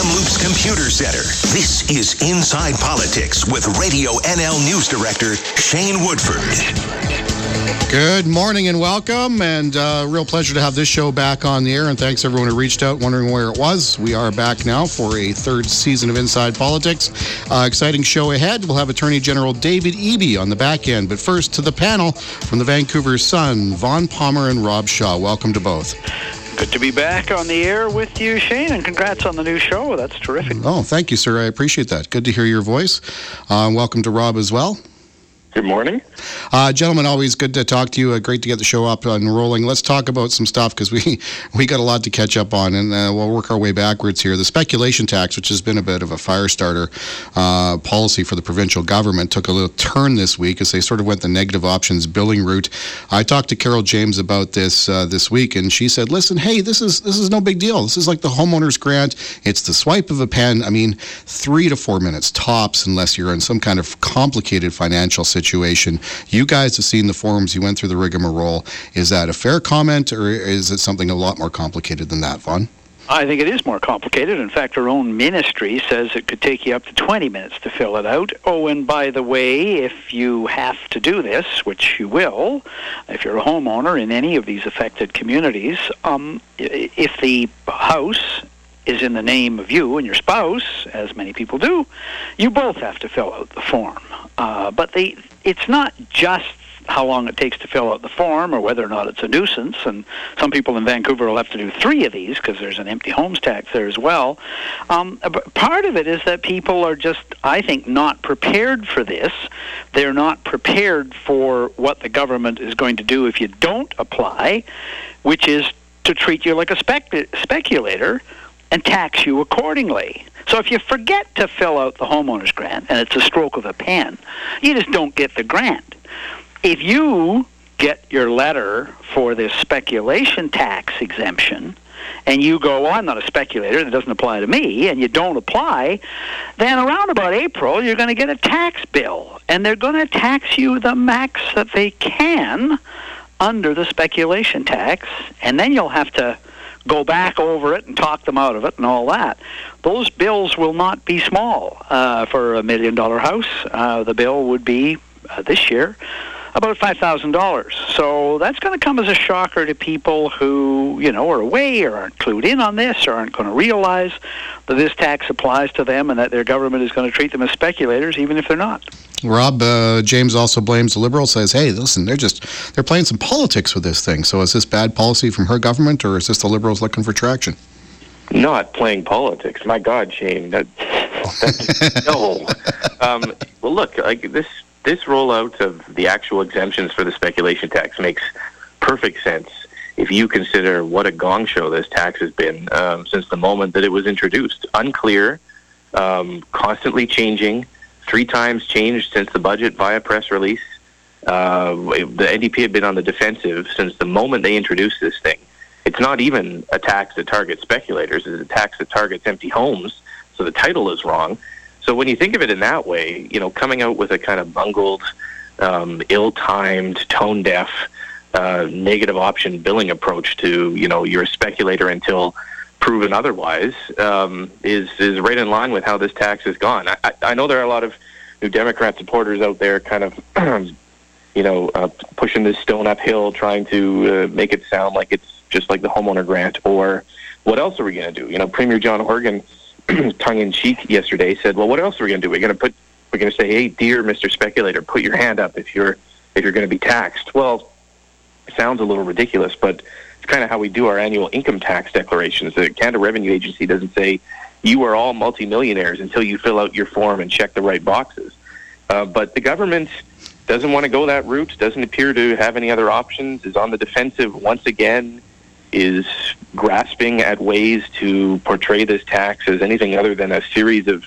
Kamloops Computer Center. This is Inside Politics with Radio NL News Director Shane Woodford. Good morning and welcome, and uh, real pleasure to have this show back on the air. And thanks everyone who reached out, wondering where it was. We are back now for a third season of Inside Politics. Uh, exciting show ahead. We'll have Attorney General David Eby on the back end. But first, to the panel from the Vancouver Sun, Vaughn Palmer and Rob Shaw. Welcome to both. Good to be back on the air with you, Shane, and congrats on the new show. That's terrific. Oh, thank you, sir. I appreciate that. Good to hear your voice. Uh, welcome to Rob as well. Good morning. Uh, gentlemen, always good to talk to you. Uh, great to get the show up and rolling. Let's talk about some stuff because we, we got a lot to catch up on, and uh, we'll work our way backwards here. The speculation tax, which has been a bit of a fire starter uh, policy for the provincial government, took a little turn this week as they sort of went the negative options billing route. I talked to Carole James about this uh, this week, and she said, "Listen, hey, this is this is no big deal. This is like the homeowners grant. It's the swipe of a pen. I mean, three to four minutes tops, unless you're in some kind of complicated financial situation." Situation. You guys have seen the forums, you went through the rigmarole. Is that a fair comment, or is it something a lot more complicated than that, Vaughn? I think it is more complicated. In fact, our own ministry says it could take you up to 20 minutes to fill it out. Oh, and by the way, if you have to do this, which you will, if you're a homeowner in any of these affected communities, um, if the house is in the name of you and your spouse, as many people do, you both have to fill out the form. Uh, but the, it's not just how long it takes to fill out the form or whether or not it's a nuisance. And some people in Vancouver will have to do three of these because there's an empty homes tax there as well. Um, part of it is that people are just, I think, not prepared for this. They're not prepared for what the government is going to do if you don't apply, which is to treat you like a spec- speculator and tax you accordingly. So if you forget to fill out the homeowner's grant and it's a stroke of a pen, you just don't get the grant. If you get your letter for this speculation tax exemption, and you go, well, I'm not a speculator, it doesn't apply to me, and you don't apply, then around about April, you're going to get a tax bill, and they're going to tax you the max that they can under the speculation tax, and then you'll have to go back over it and talk them out of it and all that. Those bills will not be small uh, for a million dollar house. Uh, the bill would be uh, this year about five thousand dollars. So that's going to come as a shocker to people who you know are away or aren't clued in on this or aren't going to realize that this tax applies to them and that their government is going to treat them as speculators, even if they're not. Rob uh, James also blames the Liberals. Says, "Hey, listen, they're just they're playing some politics with this thing. So is this bad policy from her government, or is this the Liberals looking for traction?" Not playing politics. My God, Shane. That, no. Um, well, look, like this this rollout of the actual exemptions for the speculation tax makes perfect sense if you consider what a gong show this tax has been um, since the moment that it was introduced. Unclear, um, constantly changing, three times changed since the budget via press release. Uh, the NDP had been on the defensive since the moment they introduced this thing. It's not even a tax that targets speculators; it's a tax that targets empty homes. So the title is wrong. So when you think of it in that way, you know, coming out with a kind of bungled, um, ill-timed, tone-deaf, uh, negative option billing approach to, you know, you're a speculator until proven otherwise um, is is right in line with how this tax has gone. I, I know there are a lot of New Democrat supporters out there, kind of, you know, uh, pushing this stone uphill, trying to uh, make it sound like it's just like the homeowner grant, or what else are we going to do? You know, Premier John Horgan tongue in cheek yesterday said, "Well, what else are we going to do? We're going to put we're going to say, "Hey, dear Mr. Speculator, put your hand up if you're if you're going to be taxed." Well, sounds a little ridiculous, but it's kind of how we do our annual income tax declarations. The Canada Revenue Agency doesn't say you are all multimillionaires until you fill out your form and check the right boxes. Uh, but the government doesn't want to go that route. Doesn't appear to have any other options. Is on the defensive once again is grasping at ways to portray this tax as anything other than a series of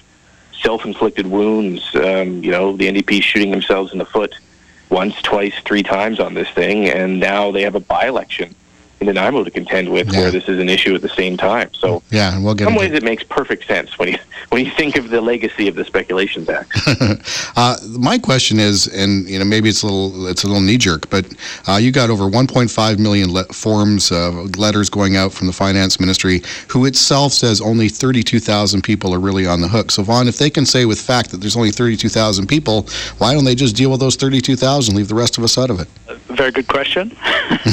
self-inflicted wounds. Um, you know, the NDP shooting themselves in the foot once, twice, three times on this thing, and now they have a by-election Nanaimo to contend with, Yeah. where this is an issue at the same time. So, Yeah, and we'll get in some ways, it makes perfect sense when you when you think of the legacy of the speculation tax. Uh, my question is, and you know, maybe it's a little, it's a little knee jerk, but uh, you got over 1.5 million le- forms, uh, letters going out from the finance ministry, who itself says only 32,000 people are really on the hook. So, Vaughn, if they can say with fact that there's only 32,000 people, why don't they just deal with those 32,000, leave the rest of us out of it? Very good question.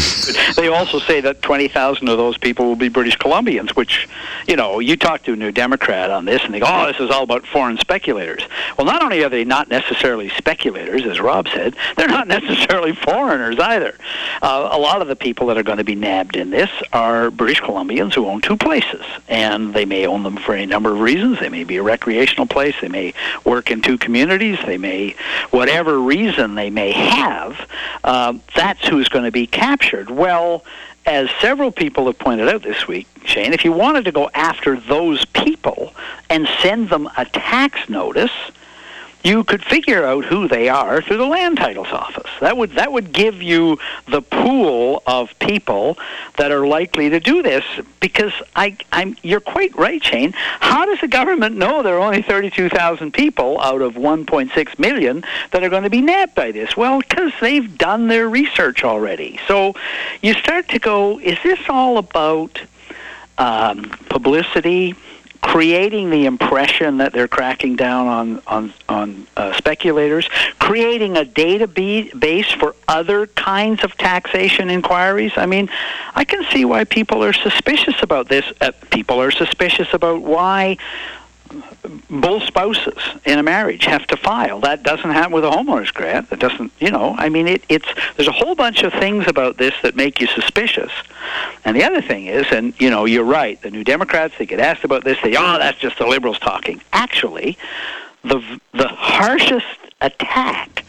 they also say that 20,000 of those people will be British Columbians, which, you know, you talk to a New Democrat on this and they go, oh, this is all about foreign speculators. Well, not only are they not necessarily speculators, as Rob said, they're not necessarily foreigners either. Uh, a lot of the people that are going to be nabbed in this are British Columbians who own two places, and they may own them for any number of reasons. They may be a recreational place, they may work in two communities, they may, whatever reason they may have, uh, that's who's going to be captured. Well, as several people have pointed out this week, Shane, if you wanted to go after those people and send them a tax notice, you could figure out who they are through the land titles office. That would that would give you the pool of people that are likely to do this. Because I, I'm, you're quite right, Shane. How does the government know there are only 32,000 people out of 1.6 million that are going to be nabbed by this? Well, because they've done their research already. So you start to go, is this all about um, publicity? Creating the impression that they're cracking down on on on uh, speculators, creating a database for other kinds of taxation inquiries. I mean, I can see why people are suspicious about this. Uh, people are suspicious about why both spouses in a marriage have to file. That doesn't happen with a homeowner's grant. That doesn't, you know. I mean, it, it's there's a whole bunch of things about this that make you suspicious. And the other thing is, and you know, you're right. The New Democrats they get asked about this. They, oh, that's just the liberals talking. Actually, the the harshest attack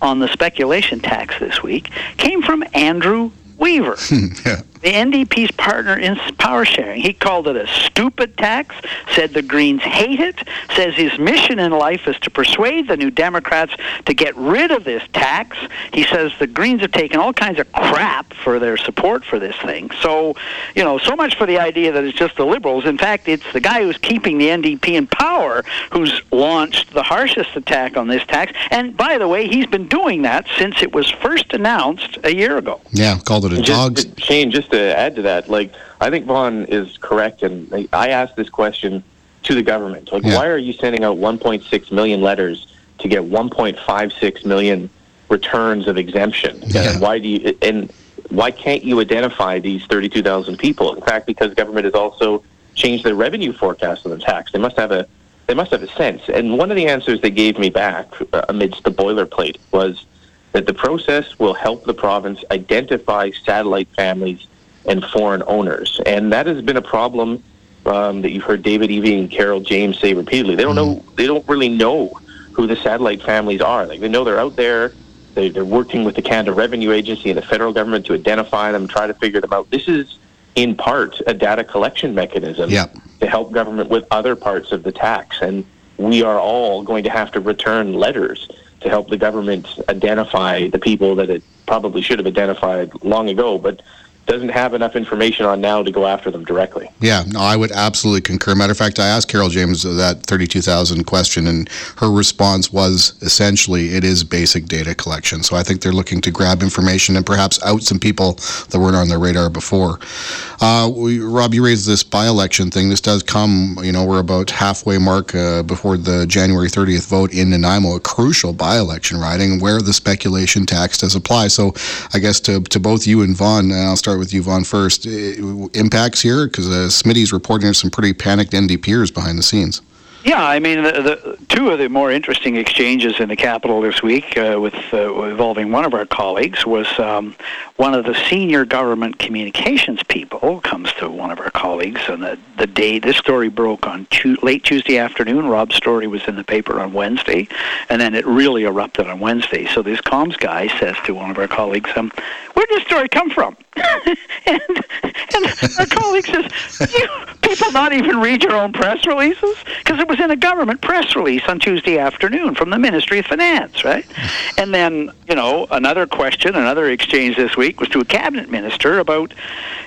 on the speculation tax this week came from Andrew Weaver yeah. The NDP's partner in power sharing. He called it a stupid tax, said the Greens hate it, says his mission in life is to persuade the New Democrats to get rid of this tax. He says the Greens have taken all kinds of crap for their support for this thing. So, you know, so much for the idea that it's just the Liberals. In fact, it's the guy who's keeping the NDP in power who's launched the harshest attack on this tax. And by the way, he's been doing that since it was first announced a year ago. Yeah, called it a dog's. Just, Shane, just to add to that, like I think Vaughn is correct, and I asked this question to the government: like, Yeah. why are you sending out 1.6 million letters to get 1.56 million returns of exemption? Yeah. And why do you and why can't you identify these 32,000 people? In fact, because government has also changed their revenue forecast of the tax, they must have a they must have a sense. And one of the answers they gave me back uh, amidst the boilerplate was that the process will help the province identify satellite families and foreign owners. And that has been a problem um, that you've heard David Eby and Carole James say repeatedly. They don't know. They don't really know who the satellite families are. Like they know they're out there. They, they're working with the Canada Revenue Agency and the federal government to identify them, try to figure them out. This is in part a data collection mechanism Yeah. to help government with other parts of the tax. And we are all going to have to return letters to help the government identify the people that it probably should have identified long ago, but doesn't have enough information on now to go after them directly. Yeah, no, I would absolutely concur. Matter of fact, I asked Carole James that 32,000 question, and her response was essentially it is basic data collection. So I think they're looking to grab information and perhaps out some people that weren't on their radar before. Uh, we, Rob, you raised this by election thing. This does come, you know, we're about halfway mark uh, before the January 30th vote in Nanaimo, a crucial by election riding where the speculation tax does apply. So I guess to, to both you and Vaughn, I'll start with you, Vaughn, first. Impacts here? Because uh, Smitty's reporting some pretty panicked NDPers behind the scenes. Yeah, I mean, the, the two of the more interesting exchanges in the Capitol this week, uh, with uh, involving one of our colleagues, was um, one of the senior government communications people comes to one of our colleagues, and the the day this story broke on tu- late Tuesday afternoon. Rob's story was in the paper on Wednesday, and then it really erupted on Wednesday. So this comms guy says to one of our colleagues, um, "Where did this story come from?" and, and our colleague says, "You people not even read your own press releases? Because it was in a government press release on Tuesday afternoon from the Ministry of Finance, right? And then, you know, another question, another exchange this week was to a cabinet minister about,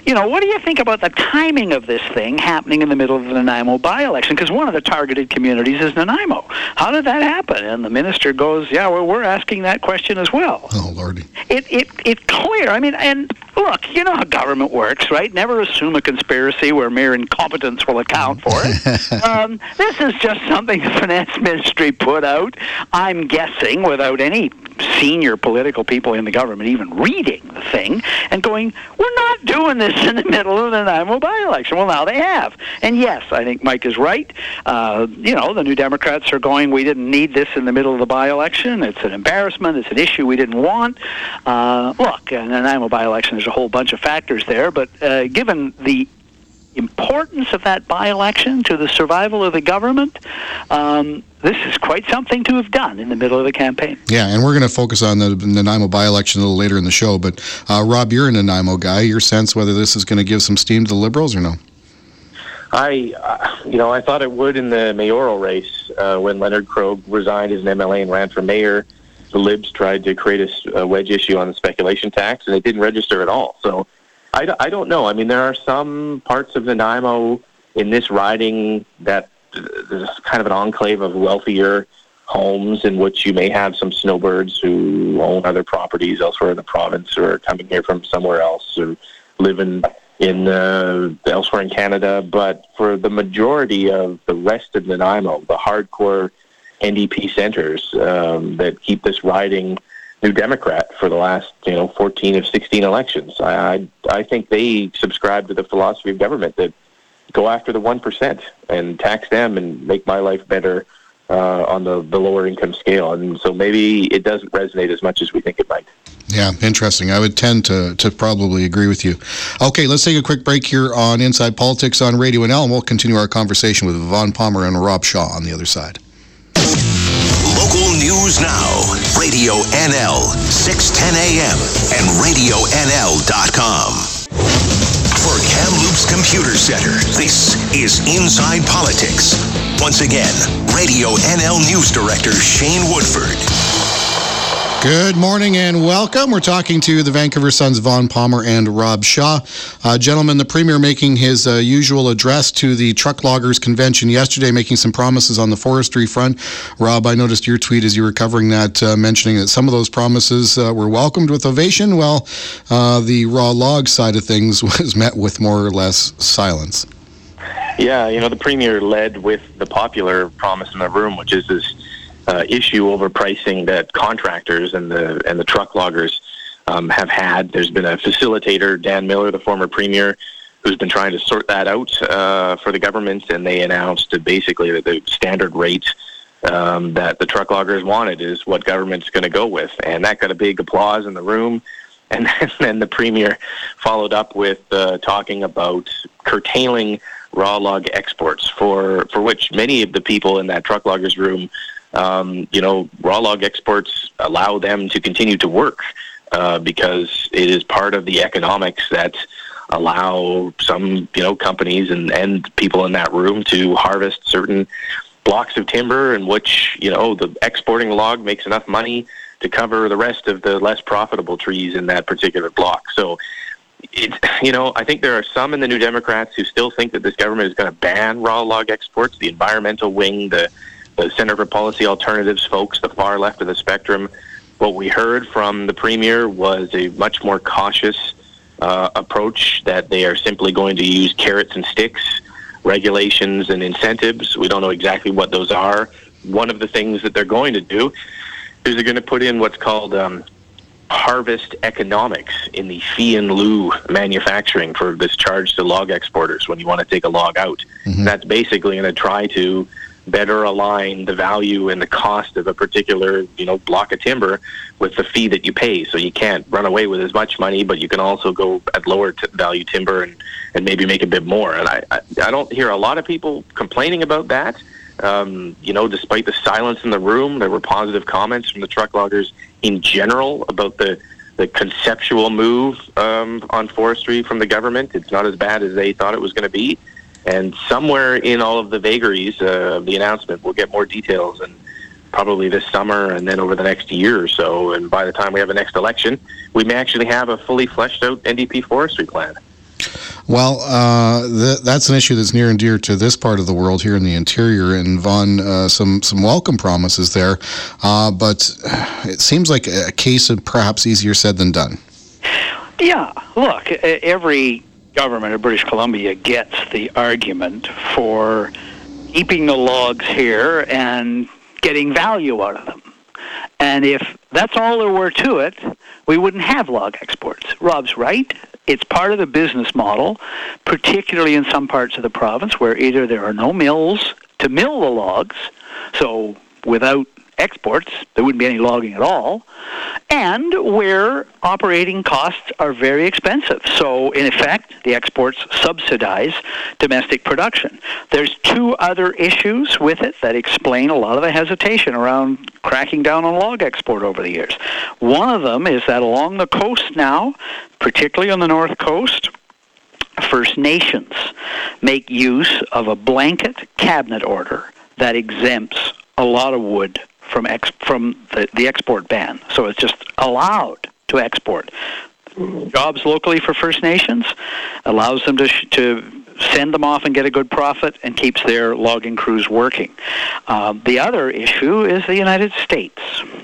you know, what do you think about the timing of this thing happening in the middle of the Nanaimo by-election? Because one of the targeted communities is Nanaimo. How did that happen? And the minister goes, yeah, well, we're asking that question as well. Oh, Lordy. It, it, it's clear. I mean, and look, you know how government works, right? Never assume a conspiracy where mere incompetence will account for it. um, this is just something the finance ministry put out. I'm guessing without any senior political people in the government even reading the thing and going, we're not doing this in the middle of the Nanaimo by-election. Well, now they have. And yes, I think Mike is right. Uh, you know, the New Democrats are going, we didn't need this in the middle of the by-election. It's an embarrassment. It's an issue we didn't want. Uh, look, in the Nanaimo by-election, there's a whole bunch of factors there, but uh, given the importance of that by-election to the survival of the government, um, this is quite something to have done in the middle of the campaign. Yeah, and we're going to focus on the Nanaimo by-election a little later in the show. But uh, Rob, you're a Nanaimo guy. Your sense whether this is going to give some steam to the Liberals or no? I, uh, you know, I thought it would in the mayoral race uh, when Leonard Krog resigned as an MLA and ran for mayor. The Libs tried to create a, a wedge issue on the speculation tax, and it didn't register at all. So I, I don't know. I mean, there are some parts of Nanaimo in this riding that uh, there's kind of an enclave of wealthier homes in which you may have some snowbirds who own other properties elsewhere in the province or are coming here from somewhere else or live in in uh, elsewhere in Canada. But for the majority of the rest of Nanaimo, the hardcore NDP centers um, that keep this riding New Democrat for the last you know 14 of 16 elections. I I, I think they subscribe to the philosophy of government that go after the one percent and tax them and make my life better uh, on the, the lower income scale. And so maybe it doesn't resonate as much as we think it might. Yeah, interesting. I would tend to, to probably agree with you. Okay, let's take a quick break here on Inside Politics on Radio NL, and we'll continue our conversation with Vaughn Palmer and Rob Shaw on the other side. News now. Radio NL, 610 AM, and RadioNL.com. For Kamloops Computer Center, this is Inside Politics. Once again, Radio NL News Director Shane Woodford. Good morning and welcome. We're talking to the Vancouver Sun's Vaughn Palmer and Rob Shaw. Uh, gentlemen, the Premier making his uh, usual address to the Truck Loggers Convention yesterday, making some promises on the forestry front. Rob, I noticed your tweet as you were covering that, uh, mentioning that some of those promises uh, were welcomed with ovation, while uh, the raw log side of things was met with more or less silence. Yeah, you know, the Premier led with the popular promise in the room, which is this uh, issue over pricing that contractors and the and the truck loggers um, have had. There's been a facilitator, Dan Miller, the former premier, who's been trying to sort that out uh, for the government, and they announced basically that the standard rate um, that the truck loggers wanted is what government's going to go with, and that got a big applause in the room. And then, then the premier followed up with uh, talking about curtailing raw log exports, for for which many of the people in that truck loggers room um, you know, raw log exports allow them to continue to work uh, because it is part of the economics that allow some, you know, companies and, and people in that room to harvest certain blocks of timber in which, you know, the exporting log makes enough money to cover the rest of the less profitable trees in that particular block. So, it's you know I think there are some in the New Democrats who still think that this government is going to ban raw log exports. The environmental wing, the the Center for Policy Alternatives folks, the far left of the spectrum, what we heard from the premier was a much more cautious uh, approach that they are simply going to use carrots and sticks, regulations and incentives. We don't know exactly what those are. One of the things that they're going to do is they're going to put in what's called um, harvest economics in the fee and lieu manufacturing for this charge to log exporters when you want to take a log out. Mm-hmm. That's basically going to try to better align the value and the cost of a particular you know block of timber with the fee that you pay. So you can't run away with as much money, but you can also go at lower t- value timber and and maybe make a bit more. And I, I I don't hear a lot of people complaining about that. Um, you know, despite the silence in the room, there were positive comments from the truck loggers in general about the the conceptual move um, on forestry from the government. It's not as bad as they thought it was going to be And somewhere in all of the vagaries uh, of the announcement, we'll get more details and probably this summer and then over the next year or so. And by the time we have the next election, we may actually have a fully fleshed out NDP forestry plan. Well, uh, th that's an issue that's near and dear to this part of the world here in the interior. And Vaughn, uh, some some welcome promises there, uh, but it seems like a case of perhaps easier said than done. Yeah, look, every government of British Columbia gets the argument for keeping the logs here and getting value out of them. And if that's all there were to it, we wouldn't have log exports. Rob's right. It's part of the business model, particularly in some parts of the province where either there are no mills to mill the logs, so without exports, there wouldn't be any logging at all, and where operating costs are very expensive. So, in effect, the exports subsidize domestic production. There's two other issues with it that explain a lot of the hesitation around cracking down on log export over the years. One of them is that along the coast now, particularly on the north coast, First Nations make use of a blanket cabinet order that exempts a lot of wood from ex- from the, the export ban. So it's just allowed to export. Jobs locally for First Nations allows them to sh- to send them off and get a good profit and keeps their logging crews working. Um, the other issue is the United States.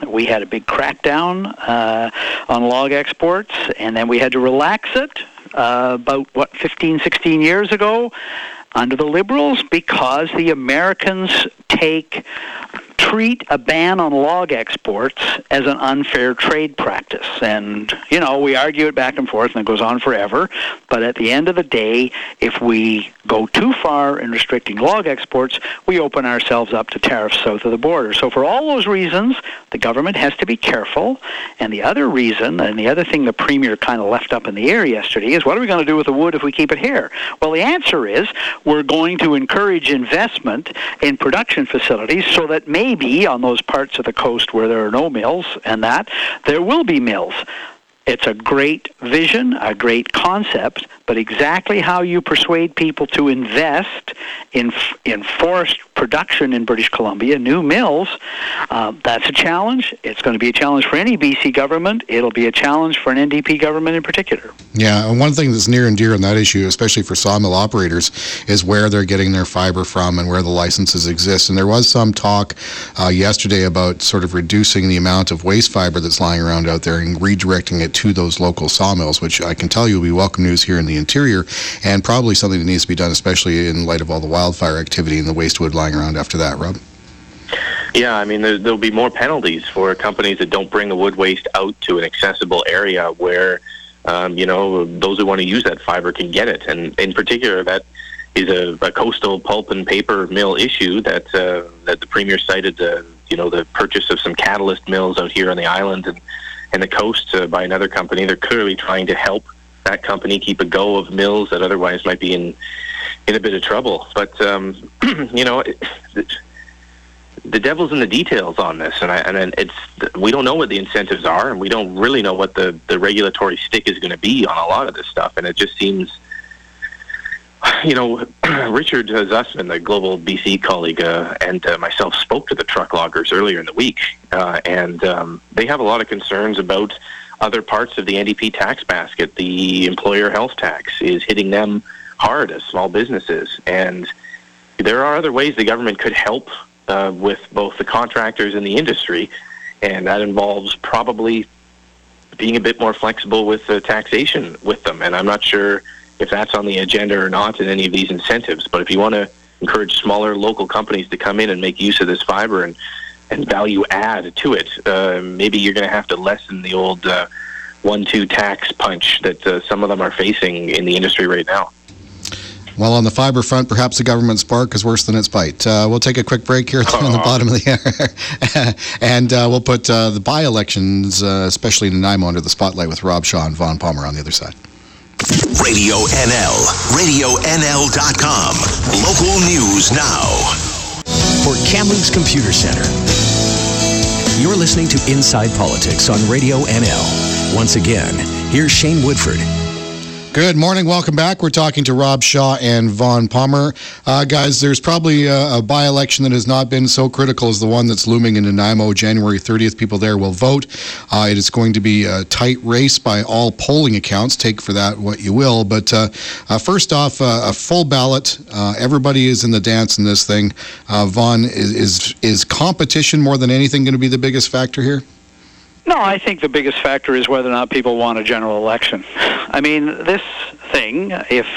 We had a big crackdown uh, on log exports, and then we had to relax it uh, about what 15, 16 years ago under the Liberals because the Americans take treat a ban on log exports as an unfair trade practice. And, you know, we argue it back and forth and it goes on forever. But at the end of the day, if we go too far in restricting log exports, we open ourselves up to tariffs south of the border. So for all those reasons, the government has to be careful. And the other reason, and the other thing the Premier kind of left up in the air yesterday is what are we going to do with the wood if we keep it here? Well, the answer is we're going to encourage investment in production facilities so that maybe on those parts of the coast where there are no mills and that, there will be mills. It's a great vision, a great concept, but exactly how you persuade people to invest in in forest production in British Columbia, new mills, uh, that's a challenge. It's going to be a challenge for any BC government. It'll be a challenge for an NDP government in particular. Yeah, and one thing that's near and dear on that issue, especially for sawmill operators, is where they're getting their fiber from and where the licenses exist. And there was some talk uh, yesterday about sort of reducing the amount of waste fiber that's lying around out there and redirecting it to those local sawmills, which I can tell you will be welcome news here in the interior and probably something that needs to be done, especially in light of all the wildfire activity and the waste wood lying around after that, Rob. Yeah, I mean, there, there'll be more penalties for companies that don't bring the wood waste out to an accessible area where, um, you know, those who want to use that fiber can get it. And in particular, that is a, a coastal pulp and paper mill issue that uh, that the premier cited. Uh, you know, the purchase of some catalyst mills out here on the island and and the coast uh, by another company. They're clearly trying to help that company keep a go of mills that otherwise might be in in a bit of trouble. But um, you know, it, it, the devil's in the details on this, and I, and it's we don't know what the incentives are, and we don't really know what the the regulatory stick is going to be on a lot of this stuff, and it just seems. You know, Richard Zussman, the global BC colleague, uh, and uh, myself spoke to the truck loggers earlier in the week, uh, and um, they have a lot of concerns about other parts of the NDP tax basket. The employer health tax is hitting them hard as small businesses. And there are other ways the government could help uh, with both the contractors and the industry, and that involves probably being a bit more flexible with the taxation with them. And I'm not sure if that's on the agenda or not in any of these incentives. But if you want to encourage smaller local companies to come in and make use of this fiber and and value add to it, uh, maybe you're going to have to lessen the old uh, one-two tax punch that uh, some of them are facing in the industry right now. Well, on the fiber front, perhaps the government's bark is worse than its bite. Uh, we'll take a quick break here on the bottom of the air. and uh, we'll put uh, the by elections, uh, especially in Nanaimo, under the spotlight with Rob Shaw and Vaughn Palmer on the other side. Radio NL, RadioNL.com. Local news now. For Kamloops Computer Center. You're listening to Inside Politics on Radio NL. Once again, here's Shane Woodford. Good morning. Welcome back. We're talking to Rob Shaw and Vaughn Palmer. Uh, guys, there's probably a, a by election that has not been so critical as the one that's looming in Nanaimo. January 30th, people there will vote. Uh, it is going to be a tight race by all polling accounts. Take for that what you will. But uh, uh first off, uh, a full ballot. Uh, everybody is in the dance in this thing. Vaughn, is, is, is competition more than anything going to be the biggest factor here? No, I think the biggest factor is whether or not people want a general election. I mean, this thing, if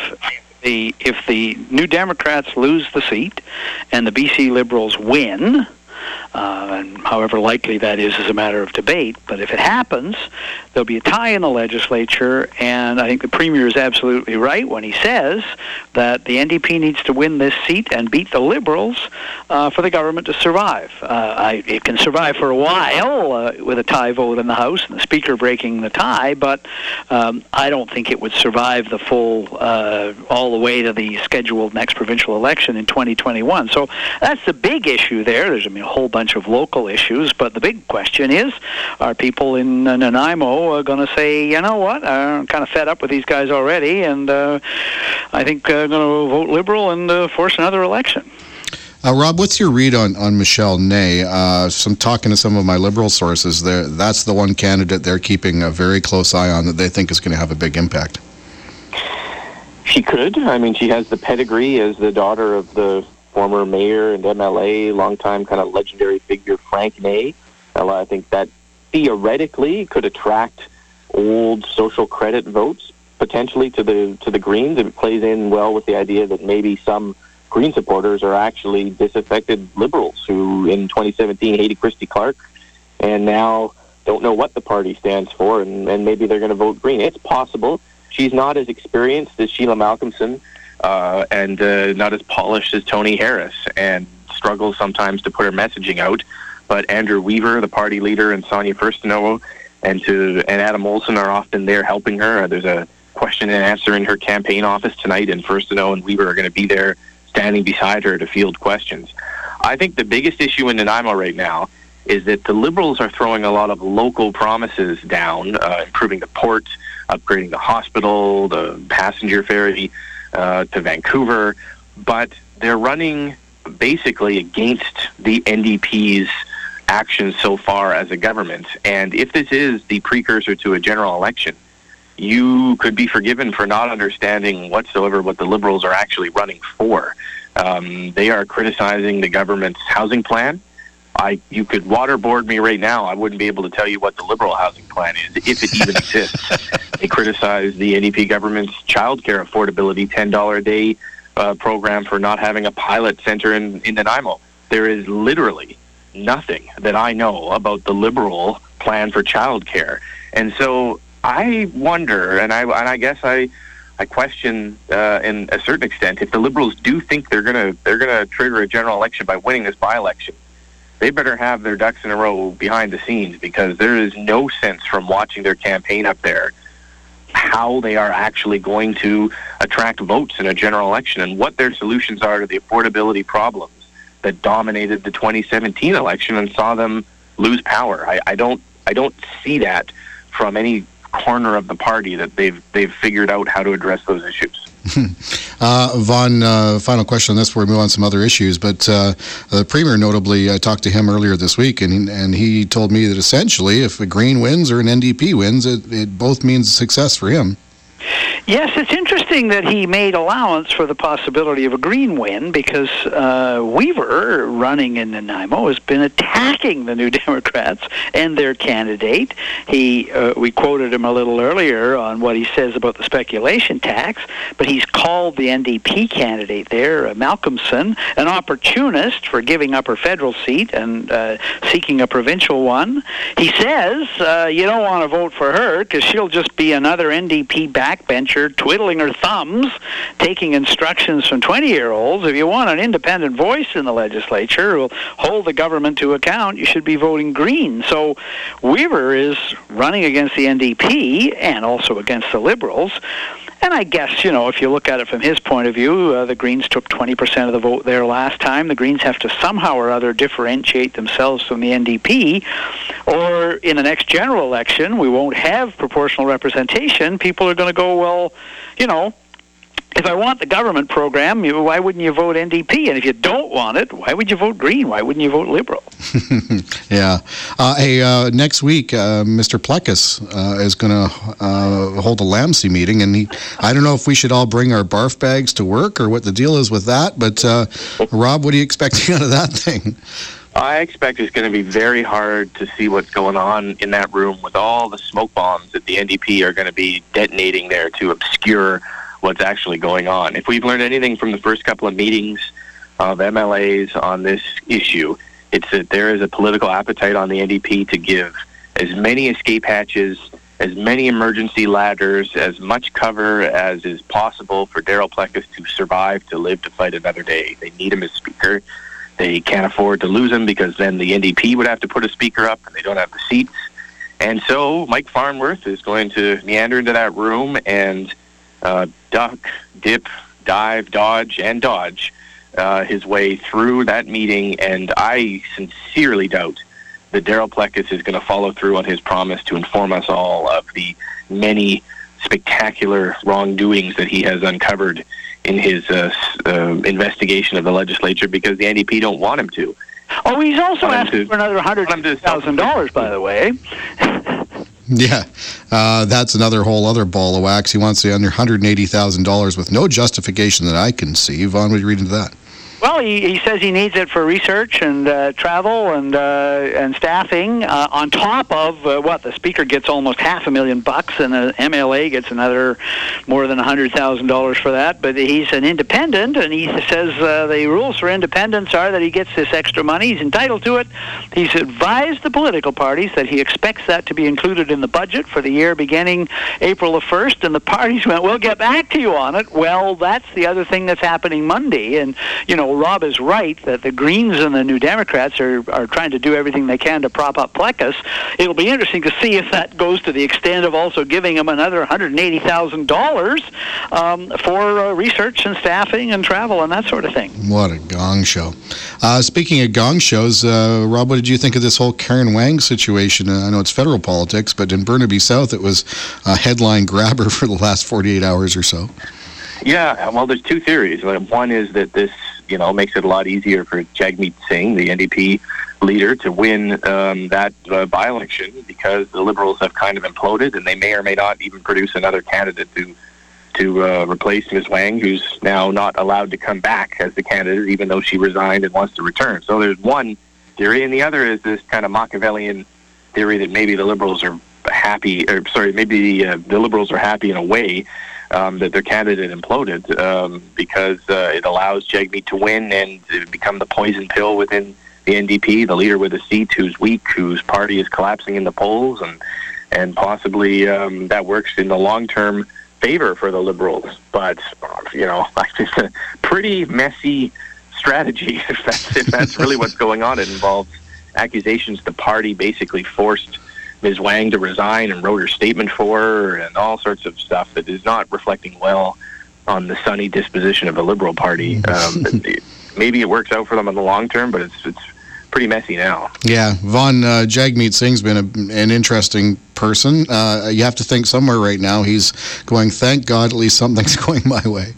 the if the New Democrats lose the seat and the BC Liberals win, uh, and however likely that is is a matter of debate. But if it happens, there'll be a tie in the legislature, and I think the premier is absolutely right when he says that the NDP needs to win this seat and beat the Liberals uh, for the government to survive. Uh, I, it can survive for a while uh, with a tie vote in the House and the Speaker breaking the tie, but um, I don't think it would survive the full, uh, all the way to the scheduled next provincial election in 2021. So that's the big issue there. There's I mean, a whole bunch of local issues, but the big question is, are people in Nanaimo uh, going to say, you know what, I'm kind of fed up with these guys already, and uh, I think I'm uh, going to vote Liberal and uh, force another election? Uh, Rob, what's your read on, on Michelle Ney? Uh, some talking to some of my liberal sources, there that's the one candidate they're keeping a very close eye on that they think is going to have a big impact. She could. I mean, she has the pedigree as the daughter of the former mayor and MLA, longtime kind of legendary figure Frank Ney. I think that theoretically could attract old social credit votes potentially to the to the Greens. It plays in well with the idea that maybe some Green supporters are actually disaffected liberals who, in 2017, hated Christy Clark, and now don't know what the party stands for, and, and maybe they're going to vote Green. It's possible. She's not as experienced as Sheila Malcolmson uh, and uh, not as polished as Tony Harris, and struggles sometimes to put her messaging out. But Andrew Weaver, the party leader, and Sonia Furstenau and to and Adam Olsen are often there helping her. There's a question and answer in her campaign office tonight, and Furstenau and Weaver are going to be there standing beside her to field questions. I think the biggest issue in Nanaimo right now is that the Liberals are throwing a lot of local promises down, uh, improving the port, upgrading the hospital, the passenger ferry, uh, to Vancouver, but they're running basically against the NDP's actions so far as a government. And if this is the precursor to a general election, you could be forgiven for not understanding whatsoever what the Liberals are actually running for. Um, they are criticizing the government's housing plan. I, you could waterboard me right now. I wouldn't be able to tell you what the Liberal housing plan is, if it even exists. They criticize the NDP government's child care affordability $10 a day uh, program for not having a pilot center in, in Nanaimo. There is literally nothing that I know about the Liberal plan for child care. And so I wonder, and I, and I guess I, I question, uh, in a certain extent, if the Liberals do think they're gonna they're gonna trigger a general election by winning this by-election, they better have their ducks in a row behind the scenes because there is no sense from watching their campaign up there how they are actually going to attract votes in a general election and what their solutions are to the affordability problems that dominated the 2017 election and saw them lose power. I, I don't I don't see that from any corner of the party that they've they've figured out how to address those issues. uh, Vaughn, uh, final question on this before we move on to some other issues. But uh, the Premier, notably, I talked to him earlier this week, and, and he told me that essentially, if a Green wins or an NDP wins, it, it both means success for him. Yes, it's interesting that he made allowance for the possibility of a green win because uh, Weaver, running in Nanaimo, has been attacking the New Democrats and their candidate. He, uh, we quoted him a little earlier on what he says about the speculation tax, but he's called the NDP candidate there, uh, Malcolmson, an opportunist for giving up her federal seat and uh, seeking a provincial one. He says uh, you don't want to vote for her because she'll just be another NDP backbencher twiddling her thumbs, taking instructions from 20 year olds. If you want an independent voice in the legislature who will hold the government to account, you should be voting Green. So Weaver is running against the NDP and also against the Liberals. And I guess, you know, if you look at it from his point of view, uh, the Greens took 20% of the vote there last time. The Greens have to somehow or other differentiate themselves from the NDP. Or in the next general election, we won't have proportional representation. People are going to go, well, you know, if I want the government program, you, why wouldn't you vote NDP? And if you don't want it, why would you vote Green? Why wouldn't you vote Liberal? yeah. Uh, hey, uh, next week, uh, Mr. Plecas uh, is going to uh, hold a LAMC meeting, and he, I don't know if we should all bring our barf bags to work or what the deal is with that. But uh, Rob, what are you expecting out of that thing? I expect it's going to be very hard to see what's going on in that room with all the smoke bombs that the NDP are going to be detonating there to obscure what's actually going on. If we've learned anything from the first couple of meetings of MLAs on this issue, it's that there is a political appetite on the NDP to give as many escape hatches, as many emergency ladders, as much cover as is possible for Darryl Plecas to survive, to live, to fight another day. They need him as Speaker. They can't afford to lose him because then the NDP would have to put a Speaker up and they don't have the seats. And so Mike Farnworth is going to meander into that room and uh, duck, dip, dive, dodge, and dodge uh, his way through that meeting. And I sincerely doubt that Darryl Plecas is going to follow through on his promise to inform us all of the many spectacular wrongdoings that he has uncovered in his uh, uh, investigation of the legislature because the NDP don't want him to. Oh, he's also asking for another hundred thousand dollars, by the way. Yeah, uh, that's another whole other ball of wax. He wants the under $180,000 with no justification that I can see. Vaughn, would you read into that? Well, he, he says he needs it for research and uh, travel and uh, and staffing. Uh, on top of uh, what the speaker gets almost half a million bucks, and the MLA gets another more than a hundred thousand dollars for that. But he's an independent, and he says uh, the rules for independents are that he gets this extra money. He's entitled to it. He's advised the political parties that he expects that to be included in the budget for the year beginning April the first. And the parties went, "We'll get back to you on it." Well, that's the other thing that's happening Monday, and you know Rob is right that the Greens and the New Democrats are, are trying to do everything they can to prop up Plecas. It'll be interesting to see if that goes to the extent of also giving him another $180,000 um, for uh, research and staffing and travel and that sort of thing. What a gong show. Uh, speaking of gong shows, uh, Rob, what did you think of this whole Karen Wang situation? Uh, I know it's federal politics, but in Burnaby South, it was a headline grabber for the last 48 hours or so. Yeah, well, there's two theories. One is that this, you know, makes it a lot easier for Jagmeet Singh, the NDP leader, to win um, that uh, by-election because the Liberals have kind of imploded, and they may or may not even produce another candidate to to uh, replace Ms. Wang, who's now not allowed to come back as the candidate, even though she resigned and wants to return. So there's one theory, and the other is this kind of Machiavellian theory that maybe the Liberals are happy, or sorry, maybe uh, the Liberals are happy in a way um, that their candidate imploded um, because uh, it allows Jagmeet to win and become the poison pill within the NDP, the leader with a seat who's weak, whose party is collapsing in the polls, and and possibly um, that works in the long term favor for the Liberals. But you know, it's a pretty messy strategy if that's if that's really what's going on. It involves accusations the party basically forced Ms. Wang to resign and wrote her statement for her and all sorts of stuff that is not reflecting well on the sunny disposition of the Liberal Party. Um, maybe it works out for them in the long term, but it's it's pretty messy now. Yeah, Vaughn uh, Jagmeet Singh's been a, an interesting person. Uh, you have to think somewhere right now he's going. Thank God, at least something's going my way.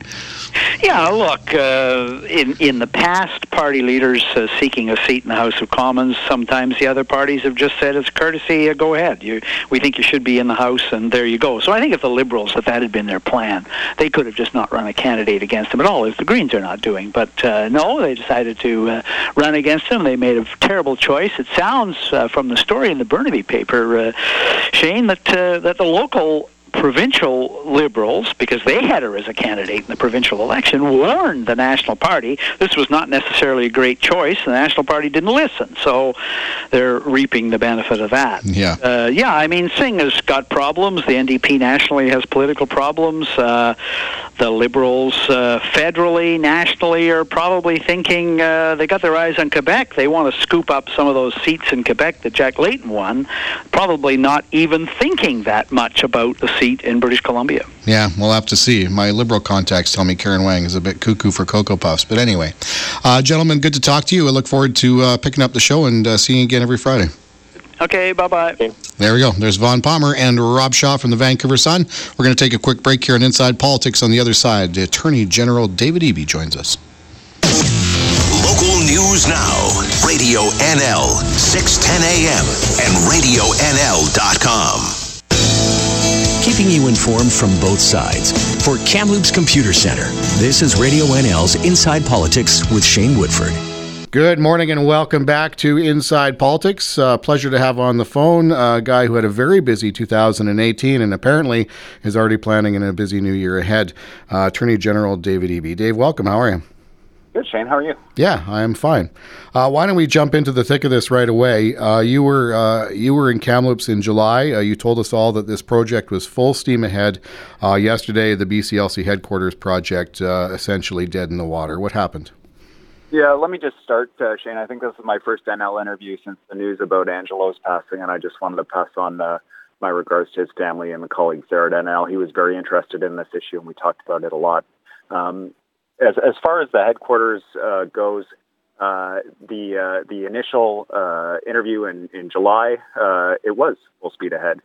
Yeah, look, uh, in in the past, party leaders uh, seeking a seat in the House of Commons, sometimes the other parties have just said, "It's courtesy, uh, go ahead. You, we think you should be in the House, and there you go." So I think if the Liberals, if that had been their plan, they could have just not run a candidate against him at all, as the Greens are not doing. But uh, no, they decided to uh, run against him. They made a terrible choice. It sounds uh, from the story in the Burnaby paper, uh, Shane, that uh, that the local provincial liberals, because they had her as a candidate in the provincial election, warned the National Party this was not necessarily a great choice. The National Party didn't listen, so they're reaping the benefit of that. Yeah, uh, yeah. I mean, Singh has got problems. The NDP nationally has political problems. Uh, the Liberals, uh, federally, nationally, are probably thinking uh, they got their eyes on Quebec. They want to scoop up some of those seats in Quebec that Jack Layton won, probably not even thinking that much about the seat in British Columbia. Yeah, we'll have to see. My Liberal contacts tell me Karen Wang is a bit cuckoo for Cocoa Puffs. But anyway, uh, gentlemen, good to talk to you. I look forward to uh, picking up the show and uh, seeing you again every Friday. Okay, bye bye. Okay. There we go. There's Vaughn Palmer and Rob Shaw from the Vancouver Sun. We're going to take a quick break here on Inside Politics. On the other side, the Attorney General David Eby joins us. Local news now. Radio NL, 610 AM, and RadioNL.com. Keeping you informed from both sides. For Kamloops Computer Center, this is Radio NL's Inside Politics with Shane Woodford. Good morning and welcome back to Inside Politics. Uh, pleasure to have on the phone a guy who had a very busy 2018 and apparently is already planning in a busy new year ahead. Uh, Attorney General David Eby. Dave, welcome. How are you? Good, Shane. How are you? Yeah, I am fine. Uh, why don't we jump into the thick of this right away? Uh, you were uh, you were in Kamloops in July. Uh, you told us all that this project was full steam ahead. Uh, yesterday, the BCLC headquarters project uh, essentially dead in the water. What happened? Yeah, let me just start, uh, Shane. I think this is my first NL interview since the news about Angelo's passing, and I just wanted to pass on uh, my regards to his family and the colleagues there at NL. He was very interested in this issue, and we talked about it a lot. Um, as as far as the headquarters uh, goes, uh, the uh, the initial uh, interview in in July, it was full speed ahead.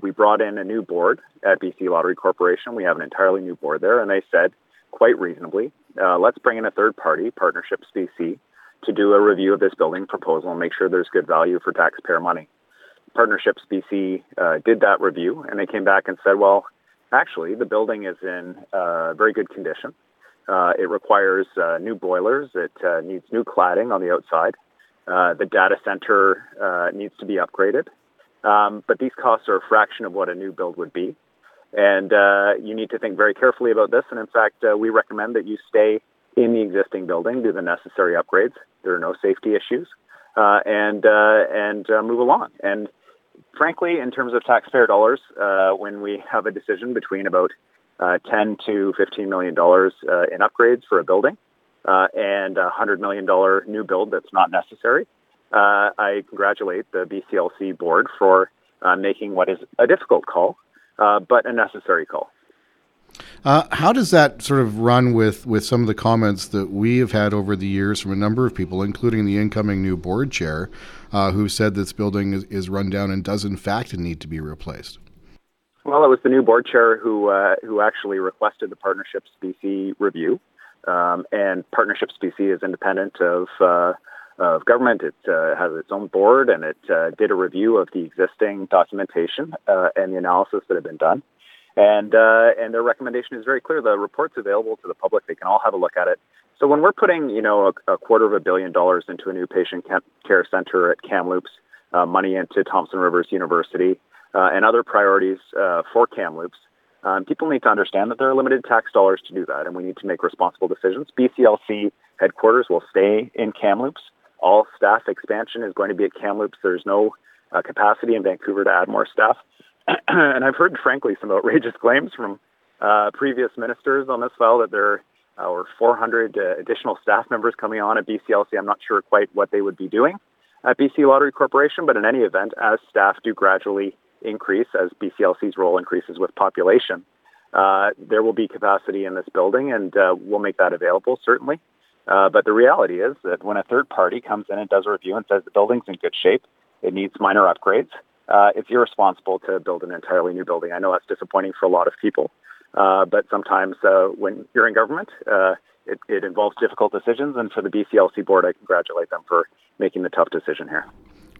we brought in a new board at BC Lottery Corporation. We have an entirely new board there, and they said quite reasonably uh, let's bring in a third party, Partnerships BC, to do a review of this building proposal and make sure there's good value for taxpayer money. Partnerships BC uh, did that review and they came back and said, well, actually, the building is in uh, very good condition. Uh, it requires uh, new boilers, it uh, needs new cladding on the outside. the data center needs to be upgraded. Um, but these costs are a fraction of what a new build would be. And uh, you need to think very carefully about this. And in fact, uh, we recommend that you stay in the existing building, do the necessary upgrades. There are no safety issues, uh, and uh, and uh, move along. And frankly, in terms of taxpayer dollars, uh, when we have a decision between about 10 to 15 million dollars in upgrades for a building and a hundred million dollar new build that's not necessary, I congratulate the BCLC board for making what is a difficult call uh, but a necessary call. Uh, how does that sort of run with, with some of the comments that we have had over the years from a number of people, including the incoming new board chair, uh, who said this building is, is run down and does in fact need to be replaced? Well, it was the new board chair who uh, who actually requested the Partnerships BC review, um, and Partnerships BC is independent of uh, of government. It uh, has its own board, and it uh, did a review of the existing documentation uh, and the analysis that had been done. And uh, and their recommendation is very clear. The report's available to the public; they can all have a look at it. So when we're putting, you know, a, a quarter of a billion dollars into a new patient care center at Kamloops, uh, money into Thompson Rivers University, uh, and other priorities for Kamloops, um, people need to understand that there are limited tax dollars to do that, and we need to make responsible decisions. BCLC headquarters will stay in Kamloops all staff expansion is going to be at Kamloops. There's no uh, capacity in Vancouver to add more staff. and I've heard, frankly, some outrageous claims from uh, previous ministers on this file that there are 400 uh, additional staff members coming on at BCLC. I'm not sure quite what they would be doing at BC Lottery Corporation, but in any event, as staff do gradually increase, as BCLC's role increases with population, uh, there will be capacity in this building, and uh, we'll make that available, certainly. Uh, but the reality is that when a third party comes in and does a review and says the building's in good shape, it needs minor upgrades, uh, it's irresponsible to build an entirely new building. I know that's disappointing for a lot of people, uh, but sometimes uh, when you're in government, uh, it, it involves difficult decisions. And for the BCLC board, I congratulate them for making the tough decision here.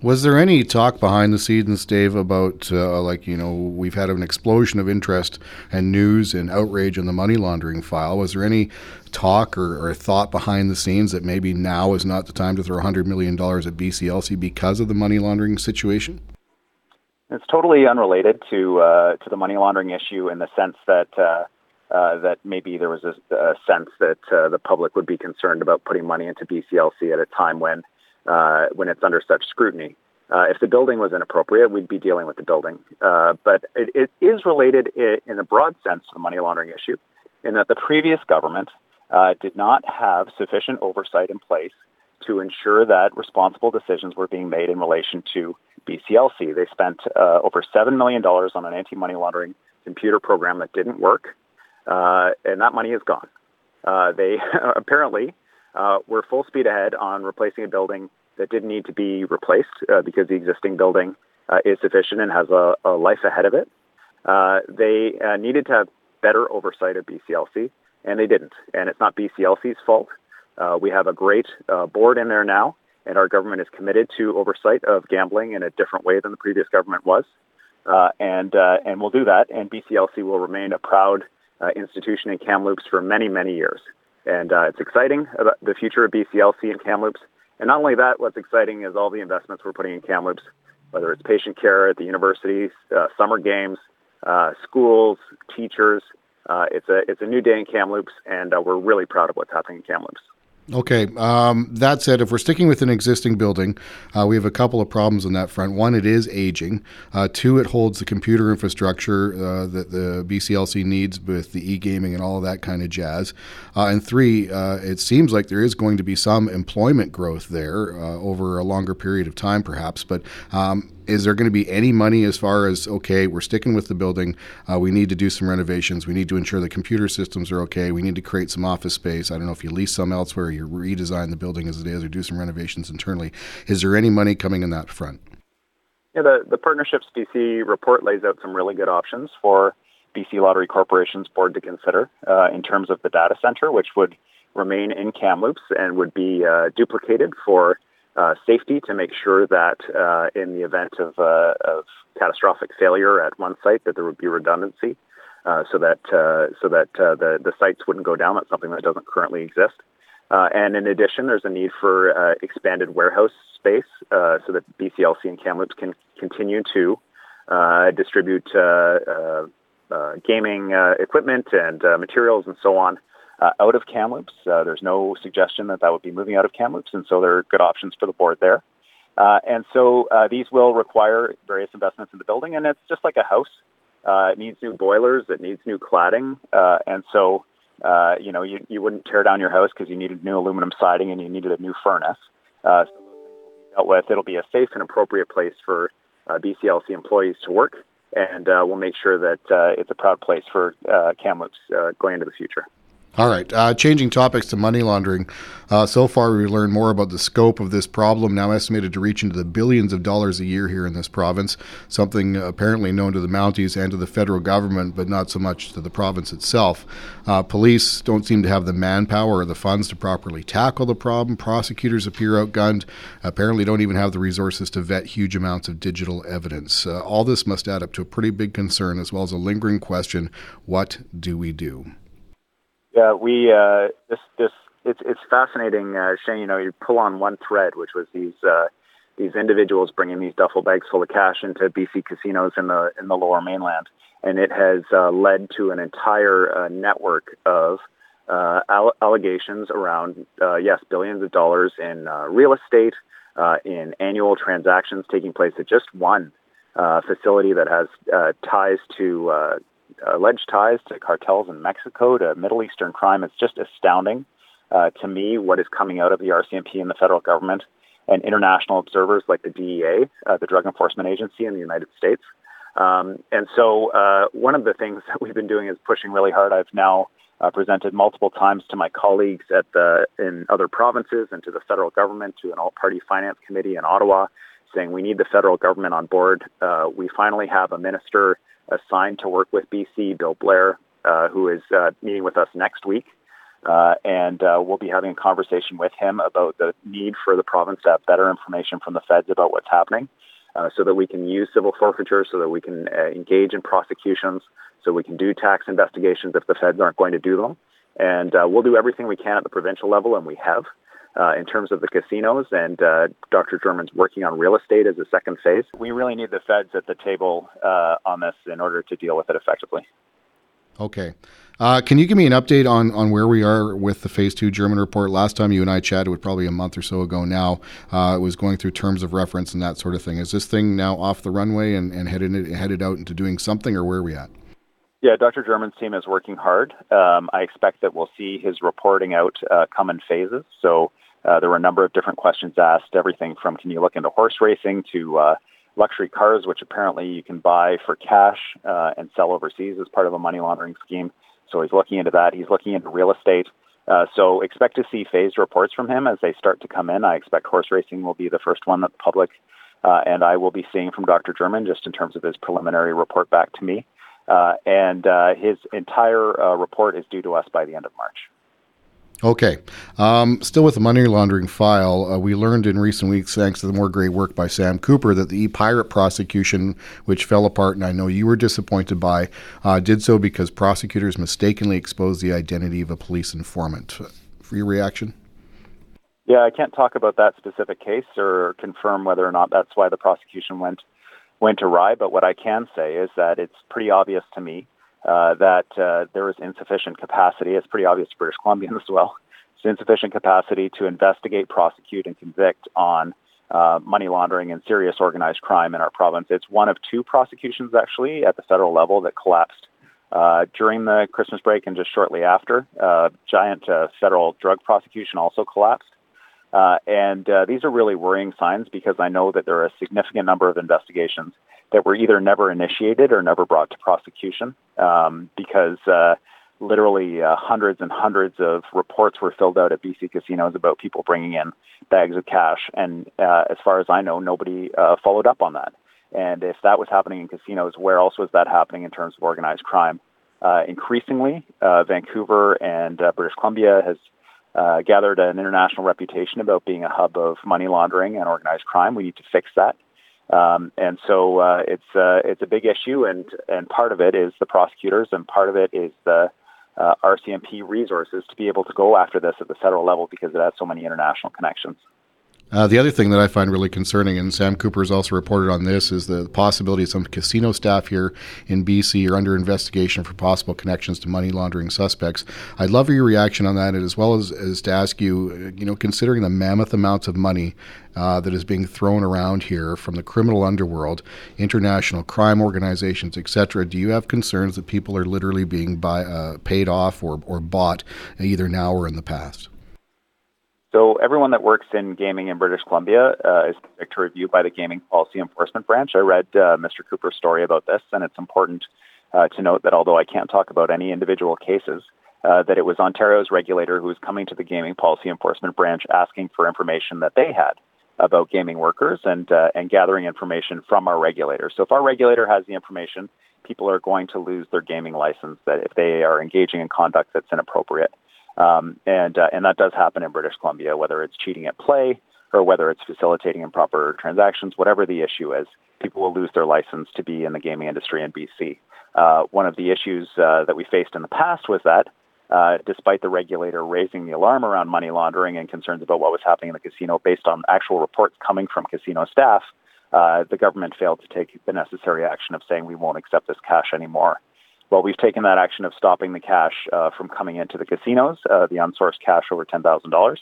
Was there any talk behind the scenes, Dave, about uh, like you know we've had an explosion of interest and news and outrage on the money laundering file? Was there any talk or, or thought behind the scenes that maybe now is not the time to throw hundred million dollars at BCLC because of the money laundering situation? It's totally unrelated to uh, to the money laundering issue in the sense that. Uh, uh, that maybe there was a, a sense that uh, the public would be concerned about putting money into BCLC at a time when uh, when it's under such scrutiny. Uh, if the building was inappropriate, we'd be dealing with the building. Uh, but it, it is related in, a broad sense to the money laundering issue. in that the previous government uh, did not have sufficient oversight in place to ensure that responsible decisions were being made in relation to BCLC. They spent uh, over $7 million on an anti money laundering computer program that didn't work, uh, and that money is gone. Uh, they apparently uh, were full speed ahead on replacing a building that didn't need to be replaced uh, because the existing building uh, is sufficient and has a, a life ahead of it. they needed to have better oversight of BCLC, and they didn't. And it's not BCLC's fault. Uh, we have a great uh, board in there now, and our government is committed to oversight of gambling in a different way than the previous government was. Uh, and uh, and we'll do that, and BCLC will remain a proud uh, institution in Kamloops for many, many years. And uh, it's exciting about the future of BCLC and Kamloops. And not only that, what's exciting is all the investments we're putting in Kamloops, whether it's patient care at the universities, uh, summer games, uh, schools, teachers. Uh, it's a it's a new day in Kamloops, and we're really proud of what's happening in Kamloops. Okay. Um, that said, if we're sticking with an existing building, uh, we have a couple of problems on that front. One, it is aging. Uh, two, it holds the computer infrastructure uh, that the BCLC needs with the e gaming and all of that kind of jazz. Uh, and three, uh, it seems like there is going to be some employment growth there uh, over a longer period of time, perhaps. But um, is there going to be any money as far as okay we're sticking with the building uh, we need to do some renovations we need to ensure the computer systems are okay we need to create some office space i don't know if you lease some elsewhere you redesign the building as it is or do some renovations internally is there any money coming in that front? Yeah the, the partnerships bc report lays out some really good options for bc lottery corporation's board to consider uh, in terms of the data center which would remain in kamloops and would be uh, duplicated for uh, safety to make sure that uh, in the event of, uh, of, catastrophic failure at one site that there would be redundancy uh, so that uh, so that the the sites wouldn't go down. That's something that doesn't currently exist. and in addition, there's a need for expanded warehouse space so that BCLC and Kamloops can continue to distribute gaming equipment and materials and so on uh, out of Kamloops. Uh, there's no suggestion that that would be moving out of Kamloops, and so there are good options for the board there. Uh, and so uh, these will require various investments in the building, and it's just like a house. Uh, it needs new boilers, it needs new cladding, uh, and so you know you, you wouldn't tear down your house because you needed new aluminum siding and you needed a new furnace. so those things will be dealt with. It'll be a safe and appropriate place for BCLC employees to work, and we'll make sure that it's a proud place for Kamloops going into the future. All right. Uh, changing topics to money laundering. Uh, so far, we learned more about the scope of this problem, now estimated to reach into the billions of dollars a year here in this province, something apparently known to the Mounties and to the federal government, but not so much to the province itself. Uh, police don't seem to have the manpower or the funds to properly tackle the problem. Prosecutors appear outgunned, apparently, don't even have the resources to vet huge amounts of digital evidence. Uh, all this must add up to a pretty big concern, as well as a lingering question what do we do? Yeah, we uh, this this it's it's fascinating, uh, Shane. You know, you pull on one thread, which was these uh, these individuals bringing these duffel bags full of cash into BC casinos in the in the Lower Mainland, and it has uh, led to an entire uh, network of uh, allegations around uh, yes, billions of dollars in uh, real estate, uh, in annual transactions taking place at just one uh, facility that has uh, ties to uh, alleged ties to cartels in Mexico, to Middle Eastern crime. It's just astounding uh, to me what is coming out of the RCMP and the federal government and international observers like the DEA, uh, the Drug Enforcement Agency in the United States. Um, and so, uh, one of the things that we've been doing is pushing really hard. I've now uh, presented multiple times to my colleagues at the in other provinces and to the federal government, to an all-party finance committee in Ottawa, saying we need the federal government on board. Uh, we finally have a minister assigned to work with BC, Bill Blair, uh, who is uh, meeting with us next week. Uh, and uh, we'll be having a conversation with him about the need for the province to have better information from the feds about what's happening uh, so that we can use civil forfeiture, so that we can uh, engage in prosecutions, so we can do tax investigations if the feds aren't going to do them. And we'll do everything we can at the provincial level, and we have uh, in terms of the casinos, and uh, Dr. German's working on real estate as a second phase. We really need the feds at the table uh, on this in order to deal with it effectively. Okay. Uh, can you give me an update on, on where we are with the Phase 2 German report? Last time you and I chatted, was probably a month or so ago now, uh, it was going through terms of reference and that sort of thing. Is this thing now off the runway and, and headed, headed out into doing something, or where are we at? Yeah, Dr. German's team is working hard. Um, I expect that we'll see his reporting out uh, come in phases. So uh, there were a number of different questions asked, everything from can you look into horse racing to uh, luxury cars, which apparently you can buy for cash uh, and sell overseas as part of a money laundering scheme. So he's looking into that. He's looking into real estate. Uh, so expect to see phased reports from him as they start to come in. I expect horse racing will be the first one that the public uh, and I will be seeing from Dr. German just in terms of his preliminary report back to me. Uh, and uh, his entire uh, report is due to us by the end of March. Okay. Um, still with the money laundering file, uh, we learned in recent weeks, thanks to the more great work by Sam Cooper, that the e pirate prosecution, which fell apart, and I know you were disappointed by, uh, did so because prosecutors mistakenly exposed the identity of a police informant. For your reaction? Yeah, I can't talk about that specific case or confirm whether or not that's why the prosecution went went awry. But what I can say is that it's pretty obvious to me uh, that uh, there is insufficient capacity. It's pretty obvious to British Columbians as well. It's insufficient capacity to investigate, prosecute, and convict on uh, money laundering and serious organized crime in our province. It's one of two prosecutions actually at the federal level that collapsed uh, during the Christmas break and just shortly after. Uh, giant federal drug prosecution also collapsed. And these are really worrying signs because I know that there are a significant number of investigations that were either never initiated or never brought to prosecution um, because uh, literally uh, hundreds and hundreds of reports were filled out at BC casinos about people bringing in bags of cash. And uh, as far as I know, nobody uh, followed up on that. And if that was happening in casinos, where else was that happening in terms of organized crime? Uh, increasingly, uh, Vancouver and British Columbia has gathered an international reputation about being a hub of money laundering and organized crime. We need to fix that. Um, and so uh, it's uh, it's a big issue, and and part of it is the prosecutors, and part of it is the uh, RCMP resources to be able to go after this at the federal level because it has so many international connections. Uh, the other thing that I find really concerning, and Sam Cooper has also reported on this, is the possibility some casino staff here in BC are under investigation for possible connections to money laundering suspects. I'd love your reaction on that, as well as, as to ask you, you know, considering the mammoth amounts of money uh, that is being thrown around here from the criminal underworld, international crime organizations, etc., do you have concerns that people are literally being buy, uh, paid off or, or bought either now or in the past? So everyone that works in gaming in British Columbia uh, is subject to review by the Gaming Policy Enforcement Branch. I read uh, Mr. Cooper's story about this, and it's important uh, to note that although I can't talk about any individual cases, uh, that it was Ontario's regulator who was coming to the Gaming Policy Enforcement Branch asking for information that they had about gaming workers and uh, and gathering information from our regulator. So if our regulator has the information, people are going to lose their gaming license that if they are engaging in conduct that's inappropriate. Um, and uh, and that does happen in British Columbia, whether it's cheating at play or whether it's facilitating improper transactions, whatever the issue is, people will lose their license to be in the gaming industry in BC. Uh, one of the issues uh, that we faced in the past was that, uh, despite the regulator raising the alarm around money laundering and concerns about what was happening in the casino based on actual reports coming from casino staff, uh, the government failed to take the necessary action of saying we won't accept this cash anymore. Well, we've taken that action of stopping the cash uh, from coming into the casinos, uh, the unsourced cash over $10,000.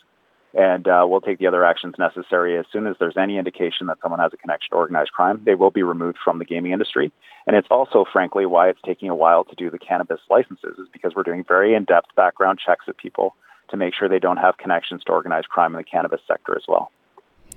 And uh, we'll take the other actions necessary as soon as there's any indication that someone has a connection to organized crime. They will be removed from the gaming industry. And it's also, frankly, why it's taking a while to do the cannabis licenses, is because we're doing very in depth background checks of people to make sure they don't have connections to organized crime in the cannabis sector as well.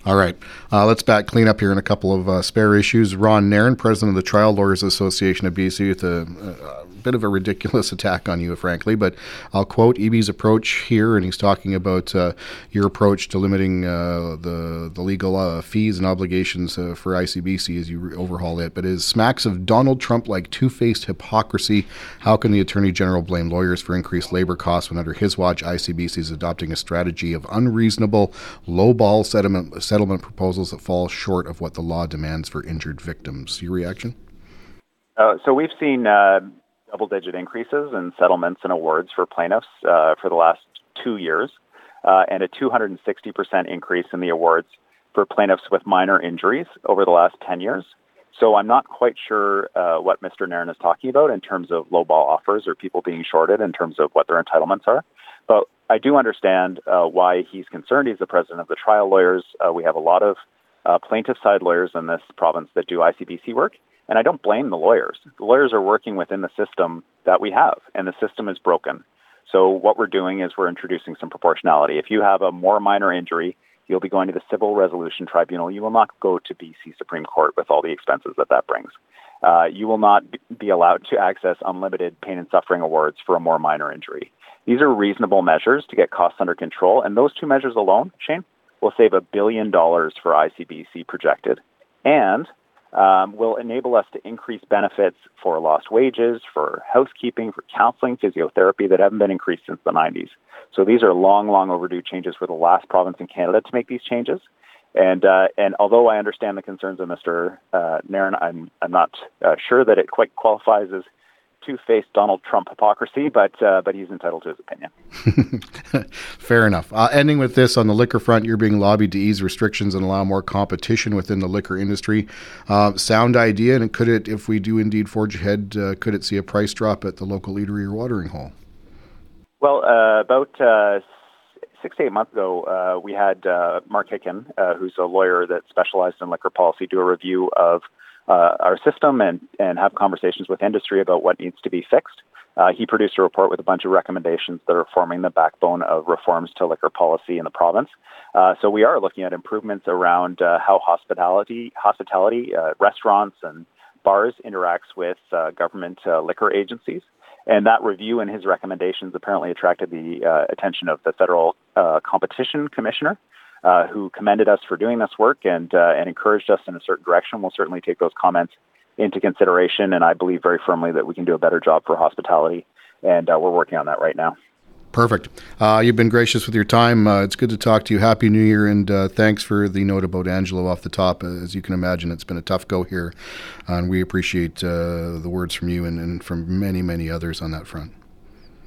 All right. Uh, let's back clean up here in a couple of uh, spare issues. Ron Nairn, president of the Trial Lawyers Association of BC, with a, a, bit of a ridiculous attack on you, frankly. But I'll quote Eby's approach here, and he's talking about uh, your approach to limiting uh, the the legal uh, fees and obligations uh, for ICBC as you overhaul it. But it smacks of Donald Trump like two faced hypocrisy. How can the Attorney General blame lawyers for increased labor costs when under his watch ICBC is adopting a strategy of unreasonable, lowball settlement settlement proposals that fall short of what the law demands for injured victims. Your reaction? Uh, so we've seen uh, double-digit increases in settlements and awards for plaintiffs uh, for the last two years, uh, and a 260% increase in the awards for plaintiffs with minor injuries over the last 10 years. So I'm not quite sure uh, what Mr. Nairn is talking about in terms of lowball offers or people being shorted in terms of what their entitlements are. But I do understand uh, why he's concerned. He's the president of the trial lawyers. Uh, we have a lot of uh, plaintiff side lawyers in this province that do ICBC work. And I don't blame the lawyers. The lawyers are working within the system that we have, and the system is broken. So what we're doing is we're introducing some proportionality. If you have a more minor injury, you'll be going to the Civil Resolution Tribunal. You will not go to BC Supreme Court with all the expenses that that brings. Uh, you will not be allowed to access unlimited pain and suffering awards for a more minor injury. These are reasonable measures to get costs under control, and those two measures alone, Shane, will save a billion dollars for ICBC projected, and um, will enable us to increase benefits for lost wages, for housekeeping, for counseling, physiotherapy that haven't been increased since the 90s. So these are long, long overdue changes for the last province in Canada to make these changes. And uh, and although I understand the concerns of Mr. Uh, Nairn, I'm I'm not uh, sure that it quite qualifies as two-faced Donald Trump hypocrisy, but uh, but he's entitled to his opinion. Fair enough. Uh, ending with this on the liquor front, you're being lobbied to ease restrictions and allow more competition within the liquor industry. Uh, sound idea, and could it, if we do indeed forge ahead, uh, could it see a price drop at the local eatery or watering hole? Well, uh, about uh, six to eight months ago, we had Mark Hicken, who's a lawyer that specialized in liquor policy, do a review of uh, our system and, and have conversations with industry about what needs to be fixed. Uh, he produced a report with a bunch of recommendations that are forming the backbone of reforms to liquor policy in the province. Uh, so we are looking at improvements around uh, how hospitality, hospitality, uh, restaurants and bars interacts with uh, government liquor agencies. And that review and his recommendations apparently attracted the attention of the federal competition commissioner uh, who commended us for doing this work and uh, and encouraged us in a certain direction. We'll certainly take those comments into consideration, and I believe very firmly that we can do a better job for hospitality, and uh, we're working on that right now. Perfect. Uh, you've been gracious with your time. Uh, it's good to talk to you. Happy New Year, and uh, thanks for the note about Angelo off the top. As you can imagine, it's been a tough go here, and we appreciate the words from you and, and from many, many others on that front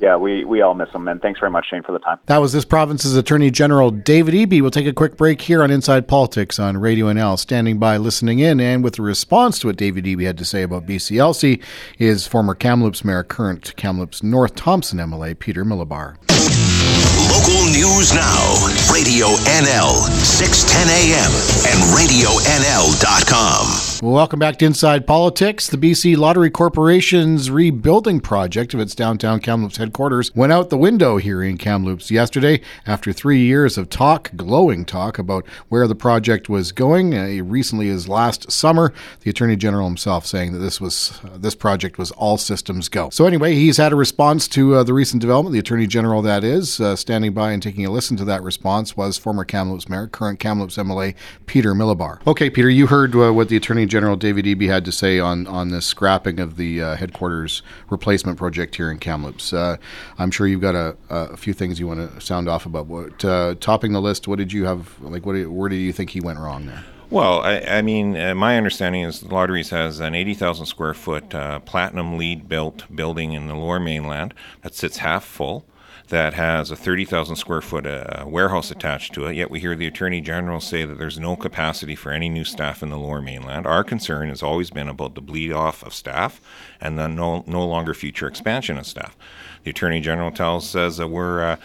yeah, we, we all miss him. And thanks very much, Shane, for the time. That was this province's Attorney General, David Eby. We'll take a quick break here on Inside Politics on Radio NL. Standing by, listening in, and with a response to what David Eby had to say about BCLC is former Kamloops Mayor, current Kamloops North Thompson MLA, Peter Milobar. Local news now. Radio NL, 610 AM, and RadioNL.com. Welcome back to Inside Politics. The BC Lottery Corporation's rebuilding project of its downtown Kamloops headquarters went out the window here in Kamloops yesterday after three years of talk, glowing talk about where the project was going. Uh, recently, as last summer, the Attorney General himself saying that this was uh, this project was all systems go. So anyway, he's had a response to uh, the recent development. The Attorney General, that is, uh, standing by and taking a listen to that response was former Kamloops Mayor, current Kamloops MLA Peter Milobar. Okay, Peter, you heard uh, what the Attorney General David Eby had to say on on the scrapping of the uh, headquarters replacement project here in Kamloops. Uh, I'm sure you've got a, a, few things you want to sound off about. What uh, topping the list? What did you have? Like, what where do you think he went wrong there? Well, I, I mean, uh, my understanding is the Lotteries has an 80,000 square foot uh, platinum LEED built building in the lower mainland that sits half full that has a 30,000 square foot uh, warehouse attached to it. Yet we hear the Attorney General say that there's no capacity for any new staff in the lower mainland. Our concern has always been about the bleed off of staff and the no, no longer future expansion of staff. The Attorney General tells says that we're uh,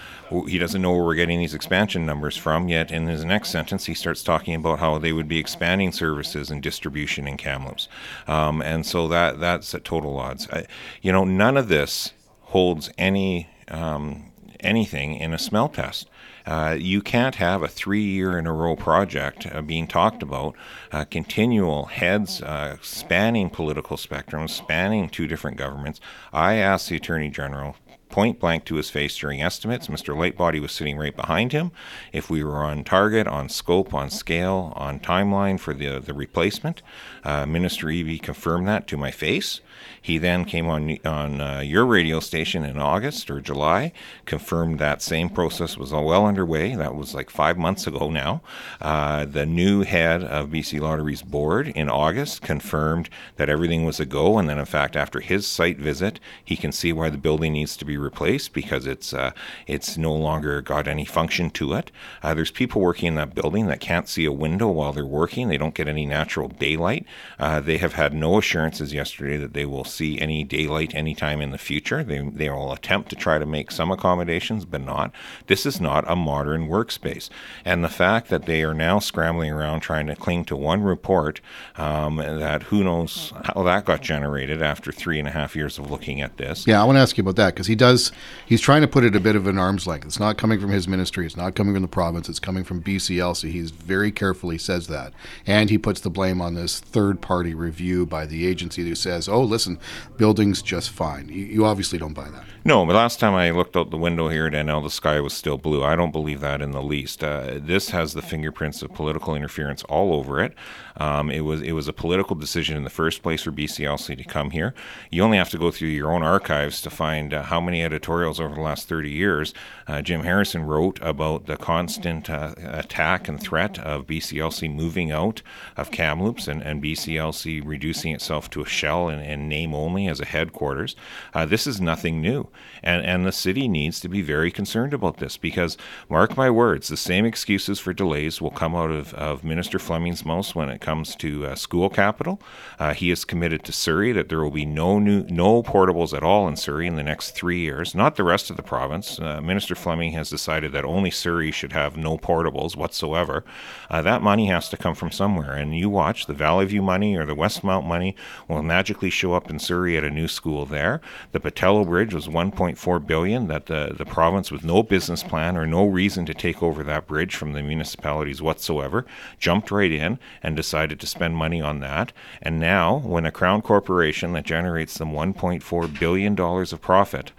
he doesn't know where we're getting these expansion numbers from. Yet in his next sentence, he starts talking about how they would be expanding services and distribution in Kamloops, um, and so that that's at total odds. I, you know, none of this holds any um, anything in a smell test. Uh, you can't have a three year in a row project uh, being talked about, uh, continual heads uh, spanning political spectrums, spanning two different governments. I asked the Attorney General point blank to his face during estimates. Mr. Lightbody was sitting right behind him. If we were on target, on scope, on scale, on timeline for the, the replacement, uh, Minister Eby confirmed that to my face. He then came on on uh, your radio station in August or July, confirmed that same process was all well underway. That was like five months ago now. Uh, the new head of BC Lotteries board in August confirmed that everything was a go, and then in fact after his site visit, he can see why the building needs to be replaced because it's uh, it's no longer got any function to it. Uh, there's people working in that building that can't see a window while they're working. They don't get any natural daylight. Uh, they have had no assurances yesterday that they will see any daylight anytime in the future. They, they will attempt to try to make some accommodations, but not. This is not a modern workspace. And the fact that they are now scrambling around trying to cling to one report um, that who knows how that got generated after three and a half years of looking at this. Yeah, I want to ask you about that because he does, he's trying to put it a bit of an arm's length. It's not coming from his ministry, it's not coming from the province, it's coming from BCLC. He's very carefully says that. And he puts the blame on this third party review by the agency who says, oh, listen, building's just fine. You, you obviously don't buy that. No, but last time I looked out the window here at NL, the sky was still blue. I don't believe that in the least. Uh, this has the fingerprints of political interference all over it. Um, it was it was a political decision in the first place for BCLC to come here. You only have to go through your own archives to find uh, how many editorials over the last 30 years uh, Jim Harrison wrote about the constant uh, attack and threat of BCLC moving out of Kamloops and, and BCLC reducing itself to a shell and, and name only as a headquarters. Uh, this is nothing new, and and the city needs to be very concerned about this because mark my words, the same excuses for delays will come out of, of Minister Fleming's mouth when it comes to uh, school capital. Uh, he is committed to Surrey that there will be no new no portables at all in Surrey in the next three years, not the rest of the province. Uh, Minister Fleming has decided that only Surrey should have no portables whatsoever. Uh, that money has to come from somewhere, and you watch the Valley View money or the Westmount money will magically show up in Surrey at a new school there. The Pattullo Bridge was 1.4 billion that the the province with no business plan or no reason to take over that bridge from the municipalities whatsoever jumped right in and decided decided to spend money on that. And now, when a crown corporation that generates them $1.4 billion of profit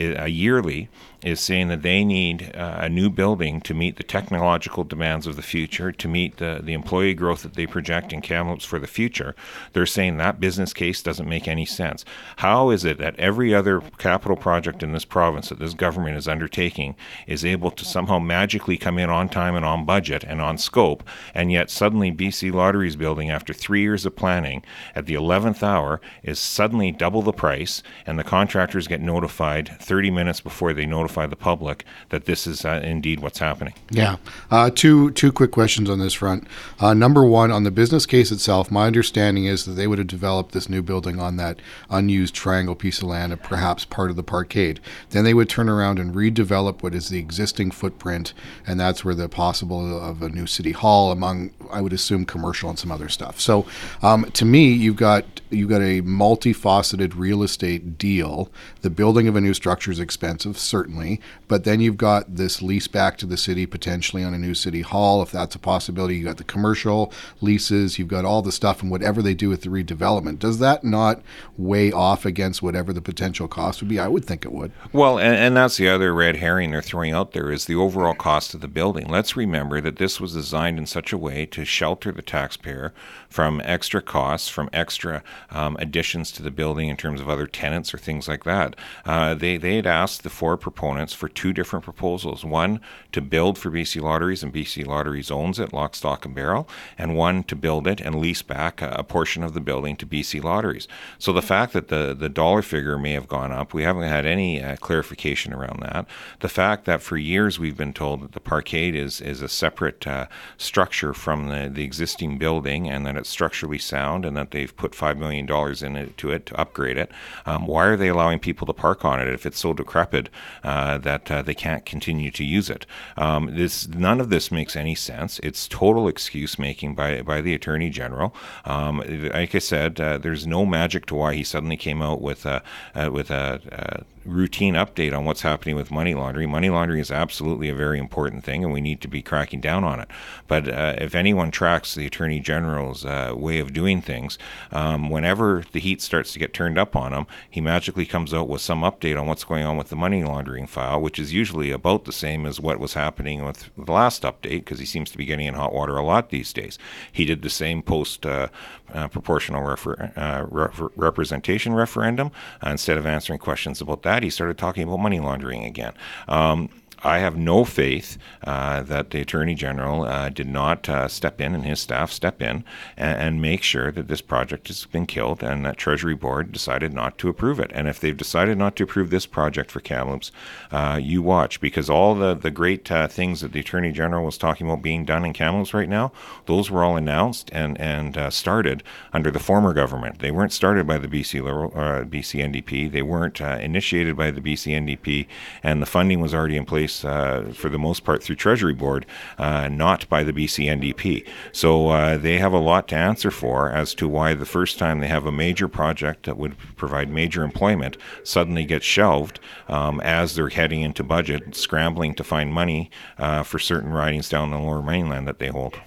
uh, yearly is saying that they need uh, a new building to meet the technological demands of the future, to meet the, the employee growth that they project in Kamloops for the future. They're saying that business case doesn't make any sense. How is it that every other capital project in this province that this government is undertaking is able to somehow magically come in on time and on budget and on scope, and yet suddenly BC Lotteries building, after three years of planning, at the 11th hour, is suddenly double the price, and the contractors get notified 30 minutes before they notify the public that this is uh, indeed what's happening. Yeah. Uh, two two quick questions on this front. Uh, number one, on the business case itself, my understanding is that they would have developed this new building on that unused triangle piece of land, and perhaps part of the parkade. Then they would turn around and redevelop what is the existing footprint, and that's where the possible of a new city hall, among I would assume commercial and some other stuff. So, um, to me, you've got you've got a multifaceted real estate deal. The building of a new structure is expensive, certainly, but then you've got this lease back to the city potentially on a new city hall, if that's a possibility. You've got the commercial leases, you've got all the stuff and whatever they do with the redevelopment. Does that not weigh off against whatever the potential cost would be? I would think it would. Well, and, and that's the other red herring they're throwing out there is the overall cost of the building. Let's remember that this was designed in such a way to shelter the taxpayer from extra costs, from extra um, additions to the building in terms of other tenants or things like that. Uh, they they had asked the four proponents for two different proposals: one to build for BC Lotteries and BC Lotteries owns it, lock, stock, and barrel, and one to build it and lease back a, a portion of the building to BC Lotteries. So the fact that the the dollar figure may have gone up, we haven't had any uh, clarification around that. The fact that for years we've been told that the parkade is is a separate uh, structure from the, the existing building and that it's structurally sound and that they've put $5 million into it to upgrade it. Um, why are they allowing people to park on it if it's so decrepit uh, that uh, they can't continue to use it? Um, this None of this makes any sense. It's total excuse making by, by the Attorney General. Um, like I said, uh, there's no magic to why he suddenly came out with uh, with a, a routine update on what's happening with money laundering. Money laundering is absolutely a very important thing, and we need to be cracking down on it. But uh, if anyone tracks the Attorney General's uh, way of doing things, um, whenever the heat starts to get turned up on him, he magically comes out with some update on what's going on with the money laundering file, which is usually about the same as what was happening with the last update, because he seems to be getting in hot water a lot these days. He did the same post uh, uh proportional refer- uh, re- representation referendum. Uh, instead of answering questions about that, he started talking about money laundering again. Um, I have no faith uh, that the Attorney General uh, did not uh, step in and his staff step in and, and, make sure that this project has been killed and that Treasury Board decided not to approve it. And if they've decided not to approve this project for Kamloops, uh, you watch because all the, the great uh, things that the Attorney General was talking about being done in Kamloops right now, those were all announced and, and uh, started under the former government. They weren't started by the BC, Liberal, BC NDP. They weren't initiated by the BC NDP, and the funding was already in place uh, for the most part through Treasury Board, uh, not by the BC NDP. So uh, they have a lot to answer for as to why the first time they have a major project that would provide major employment suddenly gets shelved um, as they're heading into budget, scrambling to find money uh, for certain ridings down the lower mainland that they hold.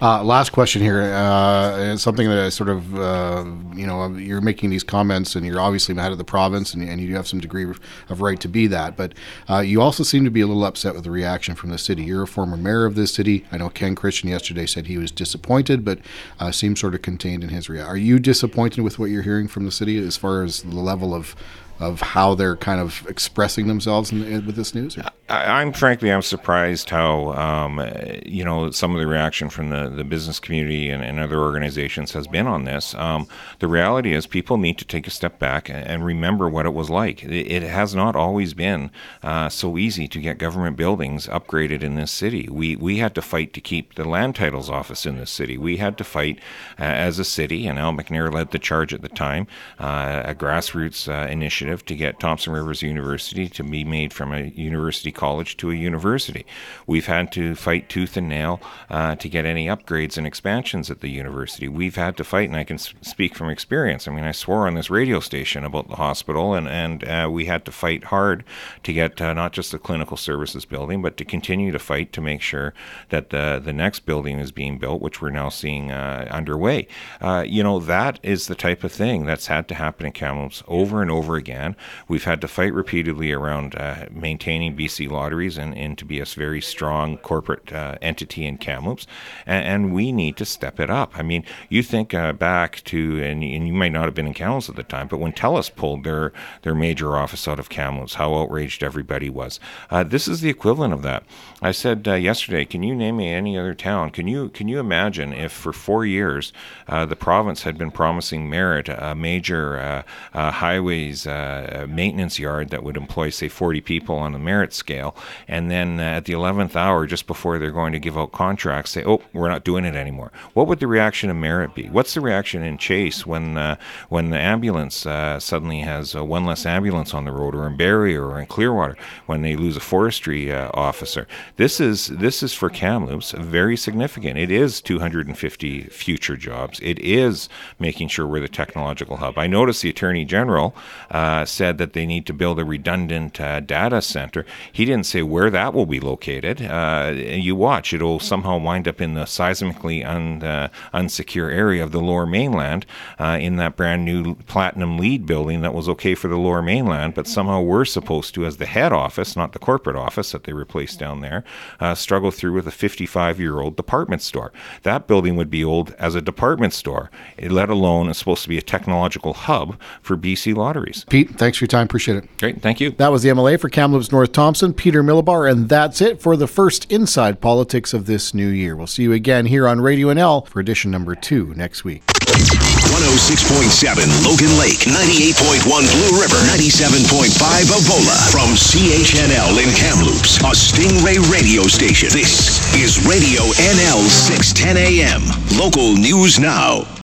Uh, last question here. Uh, something that I sort of, uh, you know, you're making these comments, and you're obviously head of the province, and, and you do have some degree of, of right to be that. But uh, you also seem to be a little upset with the reaction from the city. You're a former mayor of this city. I know Ken Christian yesterday said he was disappointed, but uh, seems sort of contained in his reaction. Are you disappointed with what you're hearing from the city as far as the level of of how they're kind of expressing themselves in, with this news? I, am frankly, I'm surprised how um, you know some of the reaction from the, the business community and, and other organizations has been on this. Um, the reality is, people need to take a step back and remember what it was like. It, it has not always been uh, so easy to get government buildings upgraded in this city. We we had to fight to keep the land titles office in this city. We had to fight uh, as a city, and Al McNair led the charge at the time, uh, a grassroots uh, initiative initiative to get Thompson Rivers University to be made from a university college to a university. We've had to fight tooth and nail uh, to get any upgrades and expansions at the university. We've had to fight, and I can speak from experience. I mean, I swore on this radio station about the hospital, and, and uh, we had to fight hard to get uh, not just the clinical services building, but to continue to fight to make sure that the, the next building is being built, which we're now seeing uh, underway. Uh, you know, that is the type of thing that's had to happen in Kamloops over and over again We've had to fight repeatedly around uh, maintaining BC Lotteries and, and to be a very strong corporate uh, entity in Kamloops, and, and, we need to step it up. I mean, you think uh, back to, and, and, you might not have been in Kamloops at the time, but when TELUS pulled their, their major office out of Kamloops, how outraged everybody was. Uh, this is the equivalent of that. I said uh, yesterday, can you name me any other town? Can you can you imagine if for four years uh, the province had been promising Merritt a major highways uh, maintenance yard that would employ, say, 40 people on a Merritt scale, and then uh, at the 11th hour, just before they're going to give out contracts, say, "Oh, we're not doing it anymore." What would the reaction of Merritt be? What's the reaction in Chase when uh, when the ambulance uh, suddenly has uh, one less ambulance on the road, or in Barriere, or in Clearwater, when they lose a forestry officer? This is this is for Kamloops very significant. It is 250 future jobs. It is making sure we're the technological hub. I noticed the Attorney General uh, uh, said that they need to build a redundant uh, data center. He didn't say where that will be located. Uh, you watch, it'll somehow wind up in the seismically un, uh, unsecure area of the lower mainland in that brand new platinum LEED building that was okay for the lower mainland, but somehow we're supposed to, as the head office, not the corporate office that they replaced down there, struggle through with a 55 year old department store. That building would be old as a department store, let alone it's supposed to be a technological hub for BC lotteries. Pete, thanks for your time. Appreciate it. Great. Thank you. That was the MLA for Kamloops North Thompson, Peter Milobar, and that's it for the first Inside Politics of this new year. We'll see you again here on Radio NL for edition number two next week. 106.7 Logan Lake, 98.1 Blue River, 97.5 Avola. From CHNL in Kamloops, a Stingray radio station. This is Radio NL 610 AM. Local news now.